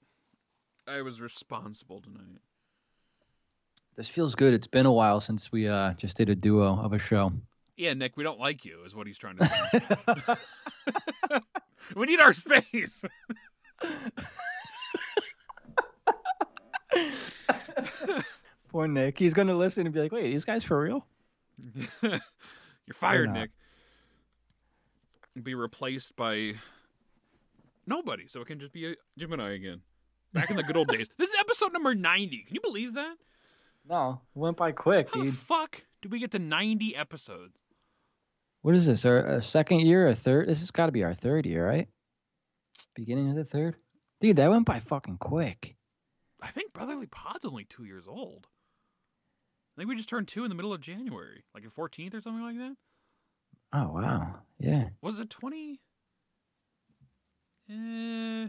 I was responsible tonight. This feels good. It's been a while since we uh just did a duo of a show. Yeah, Nick, we don't like you, is what he's trying to say. (laughs) (laughs) we need our space. (laughs) Poor Nick. He's gonna listen and be like, "Wait, these guys for real?" You're fired. Nick. Be replaced by nobody, so it can just be a Gemini again. Back in the good old days. This is episode number 90. Can you believe that? No, it went by quick, How the dude. fuck did we get to 90 episodes? What is this? Our, our second year, or third? This has got to be our third year, right? Beginning of the third. Dude, that went by fucking quick. I think Brotherly Pod's only two years old. I think we just turned two in the middle of January, like the 14th or something like that. Oh wow, yeah. Was it 20? Eh.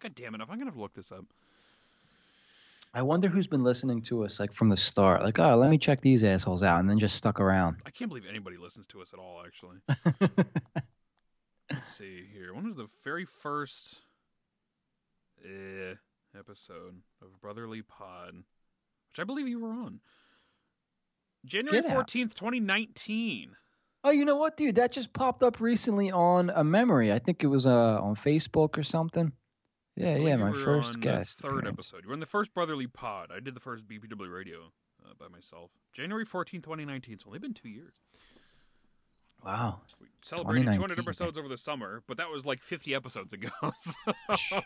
God damn it. I'm going to have to look this up. I wonder who's been listening to us like from the start. Like, oh, let me check these assholes out, and then just stuck around. I can't believe anybody listens to us at all, actually. (laughs) Let's see here. When was the very first eh, episode of Brotherly Pod? Which I believe you were on. January 14th, 2019. Oh, you know what, dude? That just popped up recently on a memory. I think it was uh on Facebook or something. Yeah, yeah, my first guest. The third appearance. episode. You were in the first Brotherly Pod. I did the first BPW radio uh, by myself. January 14th, 2019. It's only been two years. Wow. We celebrated 200 episodes over the summer, but that was like 50 episodes ago. (laughs) so-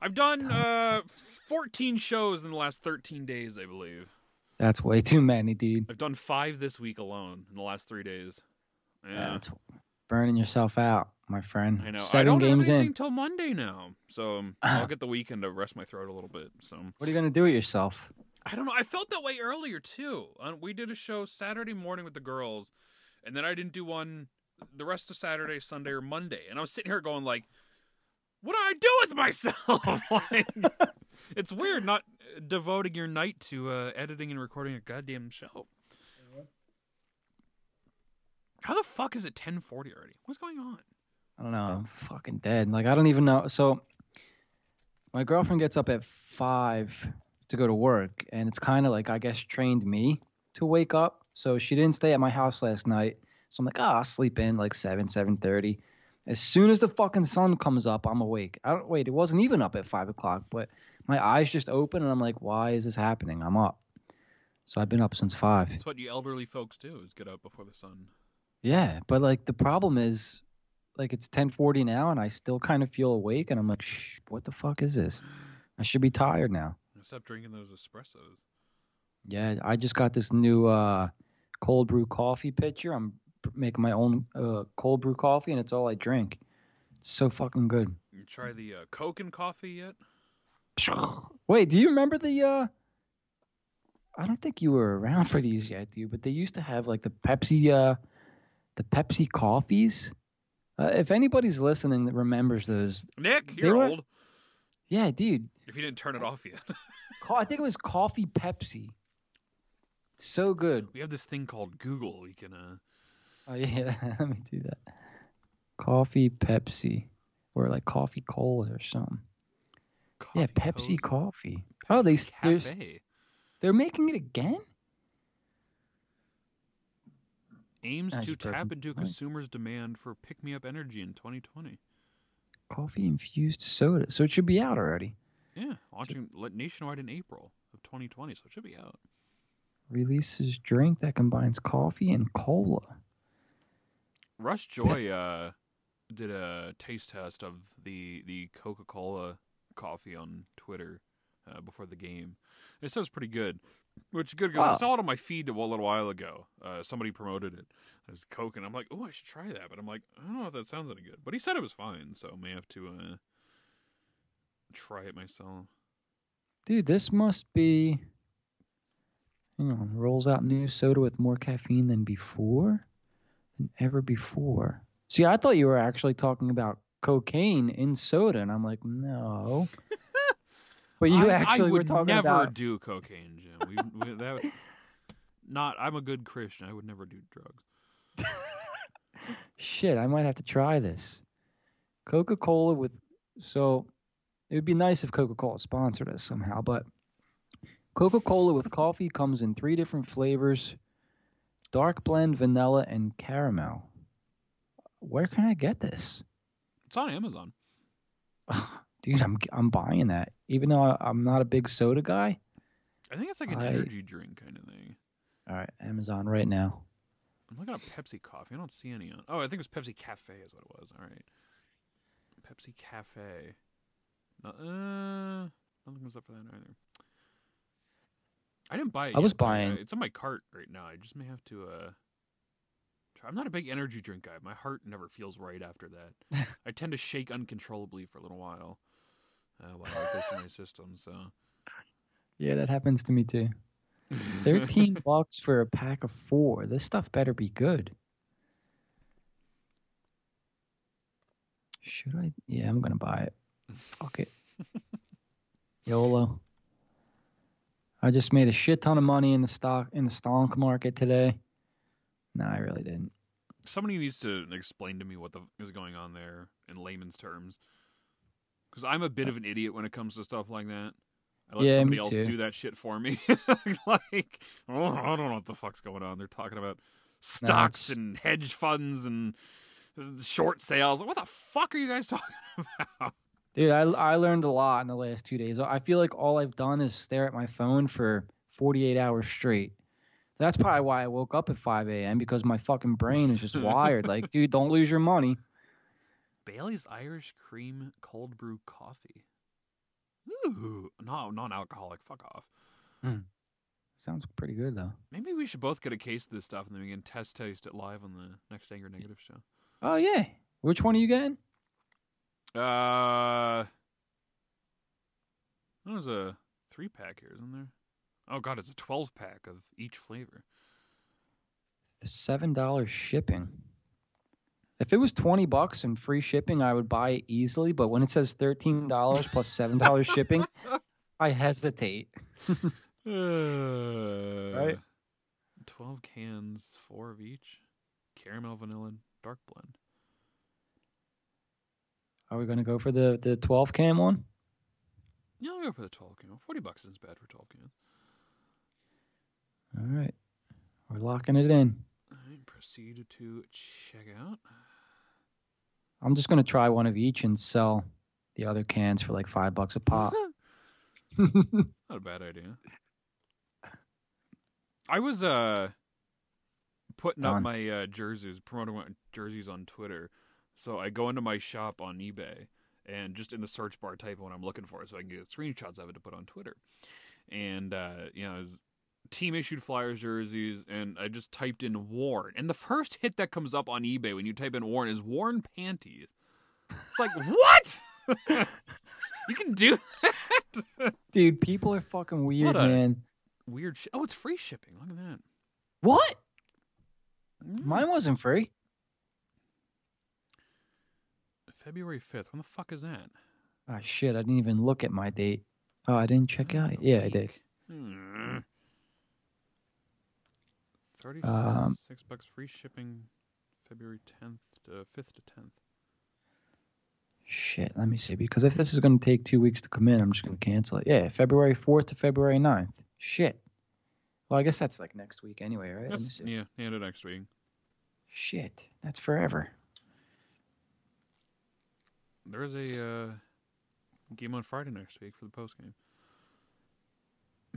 I've done uh, 14 shows in the last 13 days, I believe. That's way too many, dude. I've done five this week alone in the last three days. Yeah, That's burning yourself out, my friend. I know. I Seven don't games have anything in. till Monday now, so um, (clears throat) I'll get the weekend to rest my throat a little bit. So What are you gonna do with yourself? I don't know. I felt that way earlier too. Uh, we did a show Saturday morning with the girls, and then I didn't do one the rest of Saturday, Sunday, or Monday. And I was sitting here going like, "What do I do with myself?" (laughs) like, it's weird not devoting your night to uh, editing and recording a goddamn show. How the fuck is it ten forty already? What's going on? I don't know. I'm fucking dead. Like I don't even know. So my girlfriend gets up at five to go to work, and it's kind of like I guess trained me to wake up. So she didn't stay at my house last night. So I'm like, ah, I'll sleep in like seven, seven thirty. As soon as the fucking sun comes up, I'm awake. I don't wait. It wasn't even up at five o'clock, but my eyes just open, and I'm like, why is this happening? I'm up. So I've been up since five. It's what you elderly folks do: is get up before the sun. Yeah, but like the problem is, like it's 10:40 now, and I still kind of feel awake, and I'm like, Shh, what the fuck is this? I should be tired now. Stop drinking those espressos. Yeah, I just got this new uh, cold brew coffee pitcher. I'm making my own uh, cold brew coffee, and it's all I drink. It's so fucking good. You try the uh, Coke and coffee yet? (sighs) Wait, do you remember the? uh I don't think you were around for these yet, dude. But they used to have like the Pepsi, uh the Pepsi coffees. Uh, if anybody's listening that remembers those, Nick, you're were- old. yeah, dude. If you didn't turn it off yet, (laughs) I think it was coffee Pepsi. So good. we have this thing called Google. We can. uh Oh (laughs) yeah, let me do that. Coffee Pepsi, or like coffee cola or something. yeah, Pepsi coffee. oh, they Pepsi Cafe they're making it again. aims to tap into consumers' demand for pick-me-up energy in 2020. Coffee infused soda. So it should be out already. Yeah, launching nationwide in April of 2020, so it should be out. Releases drink that combines coffee and cola. Rush Joy uh, did a taste test of the the Coca Cola coffee on Twitter uh, before the game. It sounds pretty good, which is good because I saw it on my feed a little while ago. Uh, somebody promoted it. It was Coke, and I'm like, oh, I should try that. But I'm like, I don't know if that sounds any good. But he said it was fine, so I may have to uh, try it myself. Dude, this must be. Hang on. Rolls out new soda with more caffeine than before? Than ever before. See, I thought you were actually talking about cocaine in soda, and I'm like, no. (laughs) but you I, actually I were would talking never do cocaine, Jim. We, we, that's (laughs) not. I'm a good Christian. I would never do drugs. (laughs) Shit, I might have to try this. Coca Cola with. So, it would be nice if Coca Cola sponsored us somehow, but Coca Cola with coffee comes in three different flavors dark blend, vanilla, and caramel. Where can I get this? It's on Amazon. (sighs) Dude, I'm, I'm buying that. Even though I- I'm not a big soda guy. I think it's like an I- energy drink kind of thing. All right, Amazon right now. I'm looking up Pepsi coffee. I don't see any on. Oh, I think it was Pepsi Cafe is what it was. All right, Pepsi Cafe. Uh, nothing comes up for that either. I didn't buy it. I was yet, but, uh, buying- It's on my cart right now. I just may have to. uh try. I'm not a big energy drink guy. My heart never feels right after that. (laughs) I tend to shake uncontrollably for a little while uh, while it goes through my system. So. Yeah, that happens to me too. (laughs) 13 bucks for a pack of four. This stuff better be good. Should I? Yeah, I'm going to buy it. Fuck it. (laughs) YOLO. I just made a shit ton of money in the stock in the stock market today. No, I really didn't. somebody needs to explain to me what the is going on there in layman's terms. Because i'm a bit of an idiot when it comes to stuff like that. I let Yeah, somebody else do that shit for me. (laughs) Like oh, i don't know what the fuck's going on. They're talking about stocks it's- and hedge funds and uh, short sales. What the fuck are you guys (laughs) talking about Dude, I, I learned a lot in the last two days. I feel like all I've done is stare at my phone for 48 hours straight. That's probably why I woke up at 5 a.m. because my fucking brain is just wired. Like, (laughs) dude, don't lose your money. bailey's irish cream cold brew coffee ooh no non-alcoholic fuck off hmm. Sounds pretty good though. Maybe we should both get a case of this stuff and then we can test taste it live on the next Anger Negative show. Oh yeah. Which one are you getting? Uh, there's a three pack here, isn't there? Oh god, it's a twelve pack of each flavor. Seven dollars shipping. If it was twenty bucks and free shipping, I would buy it easily. But when it says thirteen dollars plus seven dollars (laughs) shipping, I hesitate. Uh, Right. Twelve cans, four of each. Caramel, vanilla, dark blend. Are we gonna go for the the twelve can one? Yeah, I'll go for the twelve can. Forty bucks isn't bad for twelve cans. All right, we're locking it in. Right, proceed to check out. I'm just gonna try one of each and sell the other cans for like five bucks a pop. (laughs) (laughs) Not a bad idea. I was uh putting up my uh, jerseys, promoting my jerseys on Twitter. So I go into my shop on eBay and just in the search bar type what I'm looking for, so I can get screenshots of it to put on Twitter. And uh, you know, team issued Flyers jerseys, and I just typed in Warren. And the first hit that comes up on eBay when you type in Warren is Warren panties. It's like (laughs) what? (laughs) you can do that, (laughs) dude. People are fucking weird, man. Weird. Sh- oh, it's free shipping. Look at that. What? Mm. Mine wasn't free. February fifth. When the fuck is that? Oh shit! I didn't even look at my date. Oh, I didn't check out. Yeah, week. I did. Hmm. Thirty-six um, bucks free shipping, February tenth to fifth to tenth. Shit, let me see. Because if this is going to take two weeks to come in, I'm just going to cancel it. Yeah, February 4th to February 9th. Shit. Well, I guess that's like next week anyway, right? That's, yeah, yeah, next week. Shit, that's forever. There's a uh, game on Friday next week for the post game.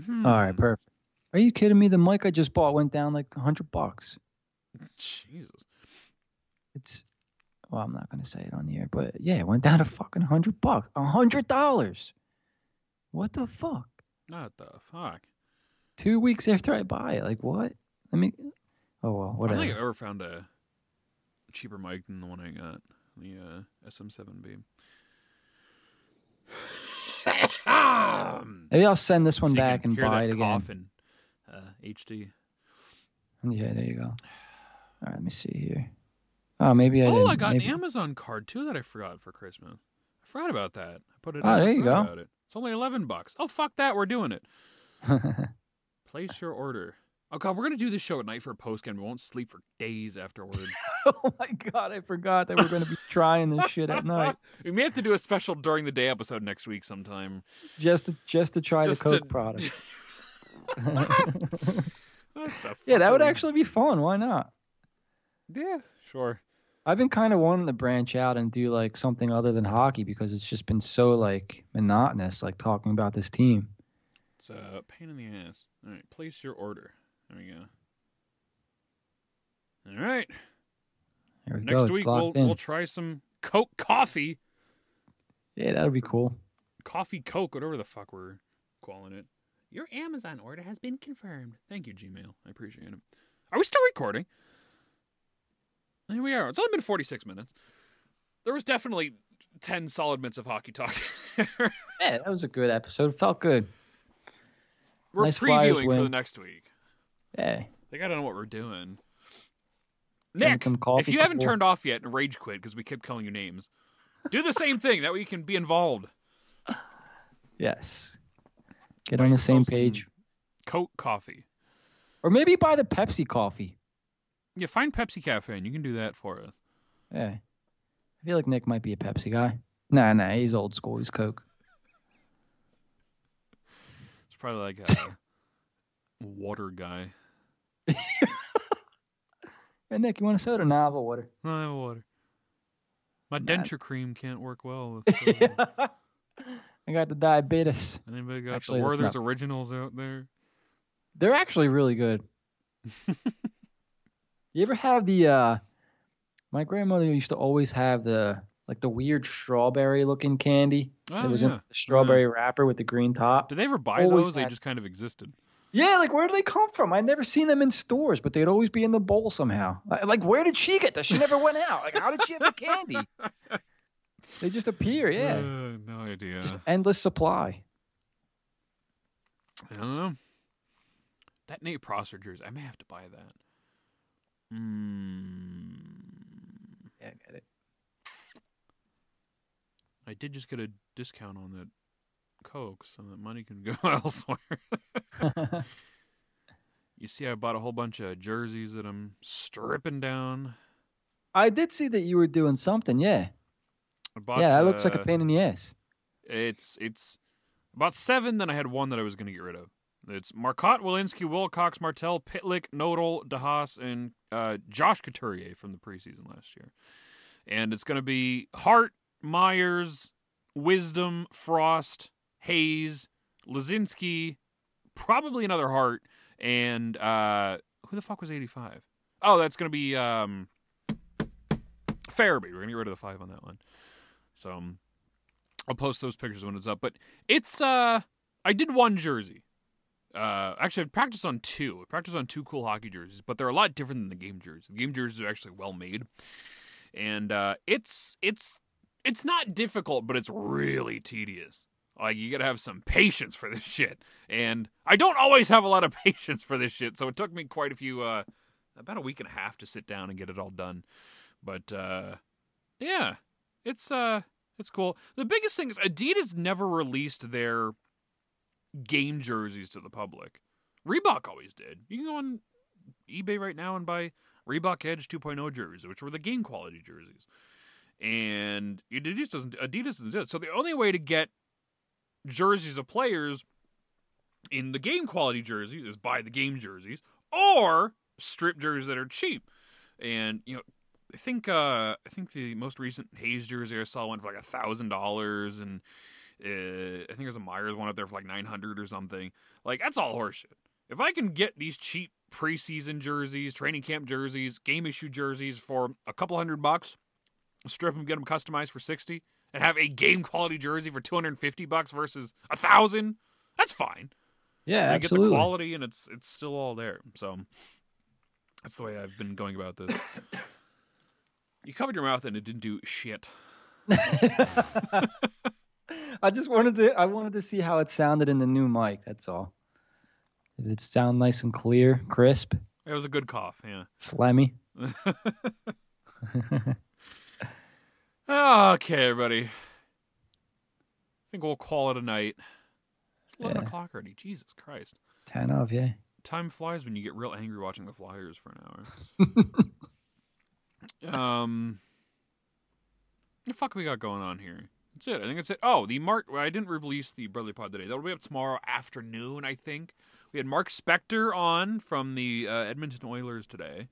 Hmm. All right, perfect. Are you kidding me? The mic I just bought went down like hundred bucks. Jesus. It's well, I'm not gonna say it on the air, but yeah, it went down to fucking hundred bucks. A hundred dollars. What the fuck? What the fuck? Two weeks after I buy it, like what? I mean, oh well, whatever. I don't think I've ever found a cheaper mic than the one I got, the uh, SM7B. (coughs) Maybe I'll send this one so back and buy it again. Coffin, uh, HD. Yeah, there you go. All right, let me see here. Oh, maybe I. Oh, I got maybe... an Amazon card too that I forgot for Christmas. I forgot about that. I put it. Oh, there you go. It. It's only eleven bucks. Oh, fuck that. We're doing it. (laughs) Place your order. Oh god, we're gonna do this show at night for a post game. We won't sleep for days afterwards. (laughs) (laughs) oh my god, I forgot that we're gonna be trying this shit at night. (laughs) We may have to do a special during the day episode next week sometime. Just to just to try just (laughs) the Coke to... product. yeah, that would actually be fun. Why not? Yeah, sure. I've been kind of wanting to branch out and do like something other than hockey because it's just been so like monotonous, like talking about this team. It's a pain in the ass. All right, place your order. There we go. All right. There we Next go. week we'll in. we'll try some Coke coffee. Yeah, that'll be cool. Coffee Coke, whatever the fuck we're calling it. Your Amazon order has been confirmed. Thank you, Gmail. I appreciate it. Are we still recording? Here we are. It's only been 46 minutes. There was definitely 10 solid minutes of hockey talk. (laughs) yeah, that was a good episode. Felt good. We're nice previewing for the next week. Yeah. They got to know what we're doing. Nick, if you haven't turned off yet and rage quit because we kept calling you names, do the same thing. That way you can be involved. Yes. Get buy on the same page. Coke coffee. Or maybe buy the Pepsi coffee. Yeah, find Pepsi Cafe and you can do that for us. Yeah. I feel like Nick might be a Pepsi guy. Nah, nah, he's old school. He's Coke. It's probably like a (laughs) water guy. (laughs) hey, Nick, you want a soda? Nah, I have a water. No, I have a water. My nah. denture cream can't work well with. (laughs) I got the diabetes. Anybody got actually, the Werther's not... originals out there? They're actually really good. (laughs) you ever have the? uh My grandmother used to always have the like the weird strawberry looking candy. Oh, it was yeah. in the strawberry yeah. wrapper with the green top. Did they ever buy always those? Had... They just kind of existed. Yeah, like where do they come from? I'd never seen them in stores, but they'd always be in the bowl somehow. Like, where did she get this? She never went out. Like, how did she have the candy? (laughs) They just appear, yeah. Uh, no idea. Just endless supply. I don't know. That Nate Prosser jersey, I may have to buy that. Mm. Yeah, I get it. I did just get a discount on that Coke, so that money can (laughs) go elsewhere. (laughs) you see, I bought a whole bunch of jerseys that I'm stripping down. I did see that you were doing something, yeah. Bought, yeah, that uh, looks like a uh, pain in the ass. It's it's about seven. Then I had one that I was going to get rid of. It's Marcotte, Welinski, Wilcox, Martel, Pitlick, Nodal, DeHaas, and uh, Josh Couturier from the preseason last year. And it's going to be Hart, Myers, Wisdom, Frost, Hayes, Laczynski, probably another Hart, and uh, who the fuck was 85? Oh, that's going to be um, Farabee. We're going to get rid of the five on that one. So um, I'll post those pictures when it's up. But it's uh I did one jersey. Uh, actually, I practiced on two. I practiced on two cool hockey jerseys, but they're a lot different than the game jerseys. The game jerseys are actually well made, and uh, it's it's it's not difficult, but it's really tedious. Like you gotta have some patience for this shit, and I don't always have a lot of (laughs) patience for this shit. So it took me quite a few, uh, about a week and a half to sit down and get it all done. But uh, yeah, it's uh, it's cool. The biggest thing is Adidas never released their game jerseys to the public. Reebok always did. You can go on eBay right now and buy Reebok Edge 2.0 jerseys, which were the game quality jerseys. And Adidas doesn't Adidas doesn't do it. So the only way to get jerseys of players in the game quality jerseys is buy the game jerseys or strip jerseys that are cheap. And you know, I think uh, I think the most recent Hayes jersey I saw went for like a thousand dollars, and uh, I think there's a Myers one up there for like nine hundred or something. Like that's all horseshit. If I can get these cheap preseason jerseys, training camp jerseys, game issue jerseys for a couple hundred bucks, strip them, get them customized for sixty, and have a game quality jersey for two hundred and fifty bucks versus a thousand, that's fine. Yeah, I absolutely. get the quality, and it's it's still all there. So that's the way I've been going about this. (coughs) You covered your mouth and it didn't do shit. (laughs) I just wanted to I wanted to see how it sounded in the new mic, that's all. Did it sound nice and clear, crisp, It was a good cough, yeah. phlegmy? (laughs) okay, everybody. I think we'll call it a night. It's 11 Yeah. o'clock already. Jesus Christ. 10 of, yeah. Time flies when you get real angry watching the Flyers for an hour. (laughs) um, the fuck we got going on here? That's it. I think that's it. Oh, the Mark. Well, I didn't release the Brotherly Pod today. That'll be up tomorrow afternoon. I think we had Mark Spector on from the uh, Edmonton Oilers today.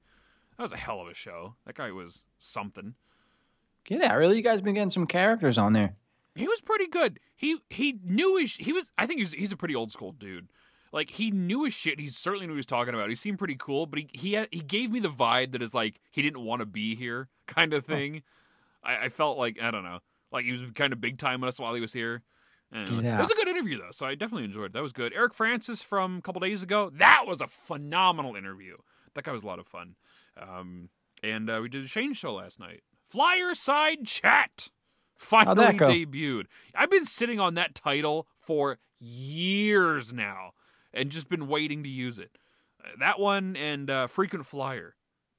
That was a hell of a show. That guy was something. Get out. Really? You guys been getting some characters on there. He was pretty good. He he knew his. He was. I think he's he's a pretty old school dude. Like he knew his shit. He certainly knew what he was talking about. He seemed pretty cool, but he he had, he gave me the vibe that is like he didn't want to be here (laughs) kind of thing. I, I felt like I don't know, like he was kind of big time with us while he was here. Get It was a good interview though, so I definitely enjoyed it. That was good. Eric Francis from a couple days ago. That was a phenomenal interview. That guy was a lot of fun. Um, and uh, we did a Shane show last night. Flyer side chat finally debuted. I've been sitting on that title for years now, and just been waiting to use it. Uh, That one and uh, frequent flyer.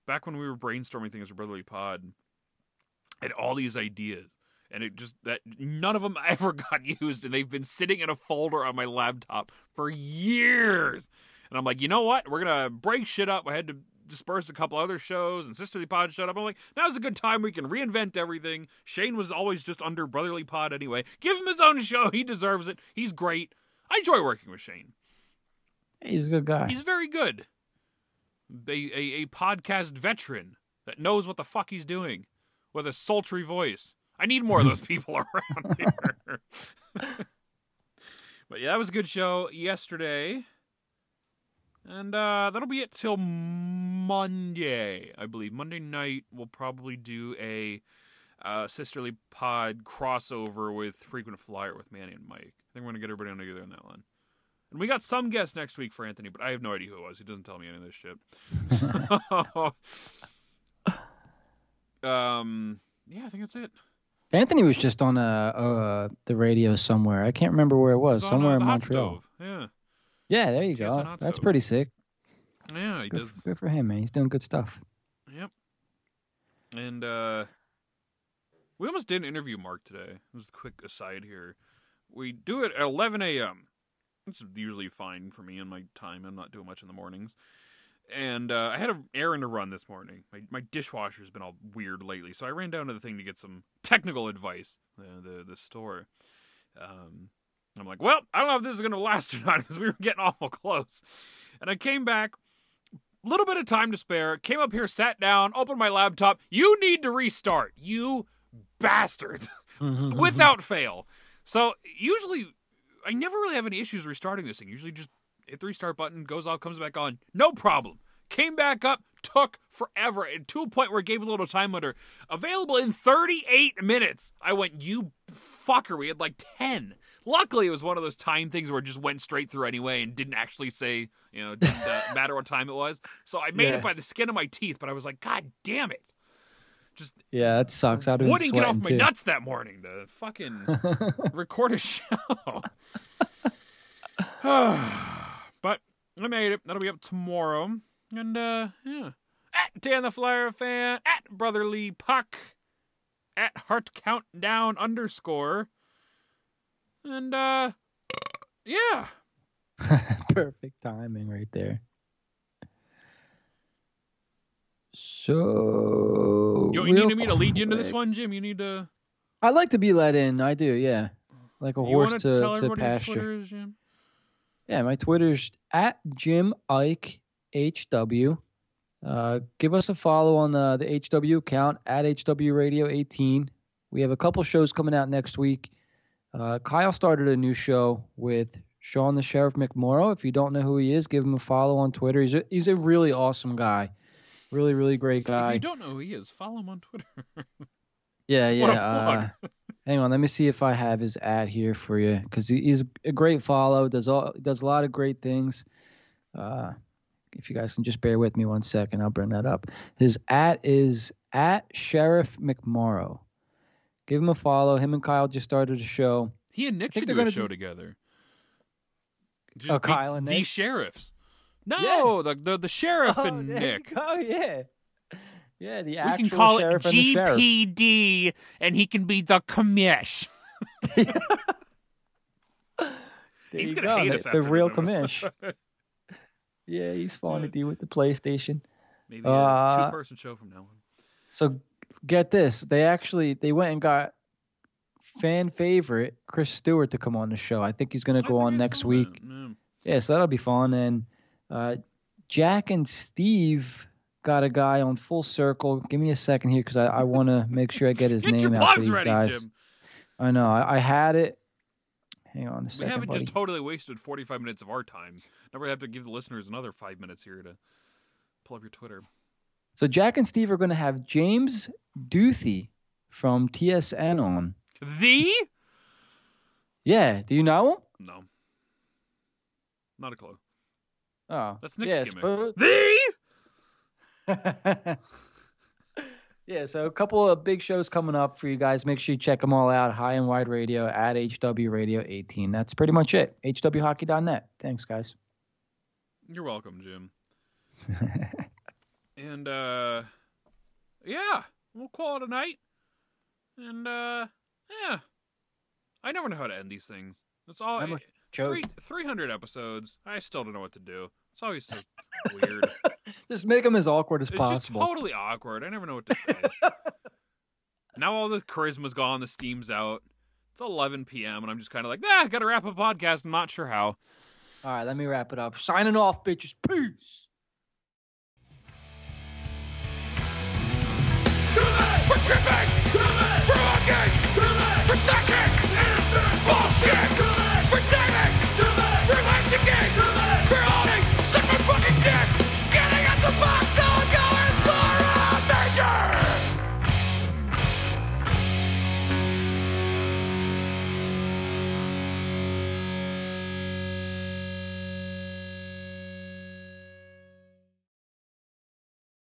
Back when we were brainstorming things for Brotherly Pod, I had all these ideas, and it just that none of them (laughs) ever got used, and they've been sitting in a folder on my laptop for years. And I'm like, you know what? We're gonna break shit up. I had to disperse a couple other shows, and Sisterly Pod shut up. I'm like, now's a good time. We can reinvent everything. Shane was always just under Brotherly Pod anyway. Give him his own show. He deserves it. He's great. I enjoy working with Shane. He's a good guy. He's very good. A, a, a podcast veteran that knows what the fuck he's doing with a sultry voice. I need more of those (laughs) people around here. (laughs) but yeah, that was a good show yesterday. And uh, that'll be it till Monday, I believe. Monday night, we'll probably do a uh, Sisterly Pod crossover with Frequent Flyer with Manny and Mike. I think we're going to get everybody on together on that one. And we got some guests next week for Anthony, but I have no idea who it was. He doesn't tell me any of this shit. (laughs) um, yeah, I think that's it. Anthony was just on uh, uh the radio somewhere. I can't remember where it was. It's on, somewhere uh, in Montreal. Yeah, Yeah, there you go. That's pretty sick. yeah, he Good, does. for, good for him, man. He's doing good stuff. Yep. And uh we almost did an interview Mark today. Just a quick aside here. We do it at 11 a.m. It's usually fine for me and my time. I'm not doing much in the mornings. And uh, I had an errand to run this morning. My, my dishwasher's been all weird lately, so I ran down to the thing to get some technical advice. The the, the store. Um, I'm like, well, I don't know if this is going to last or not because we were getting awful close. And I came back, a little bit of time to spare. Came up here, sat down, opened my laptop. You need to restart, you bastard, mm-hmm, mm-hmm. without fail. So usually, I never really have any issues restarting this thing. Usually, just hit the restart button, goes off, comes back on, no problem. Came back up, took forever, and to a point where it gave a little time limiter. Available in 38 minutes. I went, you fucker. We had like 10. Luckily, it was one of those time things where it just went straight through anyway and didn't actually say, you know, didn't uh, (laughs) matter what time it was. So I made Yeah. it by the skin of my teeth, but I was like, God damn it! Just Yeah, that sucks. Been wouldn't get off my too. nuts that morning to fucking (laughs) record a show. (laughs) (sighs) but I made it. That'll be up tomorrow. And uh yeah. At Dan the Flyer fan, at Brotherly Puck, at Heart Countdown underscore. And uh yeah. (laughs) Perfect timing right there. So You, you need me to lead you into this one, Jim? You need to I like to be let in. I do, yeah. Like a you horse to, to tell to pasture. Twitter is, Jim? Yeah, my Twitter's at Jim Ike HW. Uh, give us a follow on the, the HW account at HW Radio 18. We have a couple shows coming out next week. Uh, Kyle started a new show with Sean the Sheriff McMorrow. If you don't know who he is, give him a follow on Twitter. He's a, he's a really awesome guy. Really, really great guy. If you don't know who he is, follow him on Twitter. (laughs) Yeah, yeah. Uh, (laughs) hang on, let me see if I have his ad here for you because he, he's a great follow. Does all does a lot of great things. Uh, if you guys can just bear with me one second, I'll bring that up. His at is at Sheriff McMorrow. Give him a follow. Him and Kyle just started a show. He and Nick should do a show do- together. Just Oh, Kyle and Nick? the sheriffs. No, the, the the sheriff Oh, and Nick. Oh yeah, yeah. The We actual can call it sheriff and the. GPD, and he can be the commish. (laughs) He's gonna go, hate the, us the real commish. (laughs) Yeah, he's fun to do with the PlayStation. Maybe a Uh, two-person show from now on. So get this, they actually they went and got fan favorite Chris Stewart to come on the show. I think he's going to go on next week. yeah. Yeah, so that'll be fun. And uh, Jack and Steve got a guy on Full Circle. Give me a second here because I, I want to make sure I get his (laughs) Get name out for these ready, guys. Jim. I know I, I had it. Hang on a We haven't buddy. just totally wasted 45 minutes of our time. Now we have to give the listeners another five minutes here to pull up your Twitter. So Jack and Steve are going to have James Duthie from TSN on. The? Yeah, do you know him? No. Not a clue. Oh, That's Nick's yeah, gimmick. The? (laughs) yeah, so a couple of big shows coming up for you guys. Make sure you check them all out. High and Wide Radio at HW Radio 18. That's pretty much it. HWHockey.net. Thanks, guys. You're welcome, Jim. (laughs) And uh yeah, we'll call it a night. And uh yeah. I never know how to end these things. It's all I'm a three, 300 episodes. I still don't know what to do. It's always so weird. (laughs) Just make them as awkward as It's just possible. totally awkward. I never know what to say. (laughs) now all the charisma's gone, the steam's out. It's 11 p.m. and I'm just kind of like, nah, gotta wrap up a podcast. I'm not sure how. All right, let me wrap it up. Signing off, bitches. Peace. Russian bank!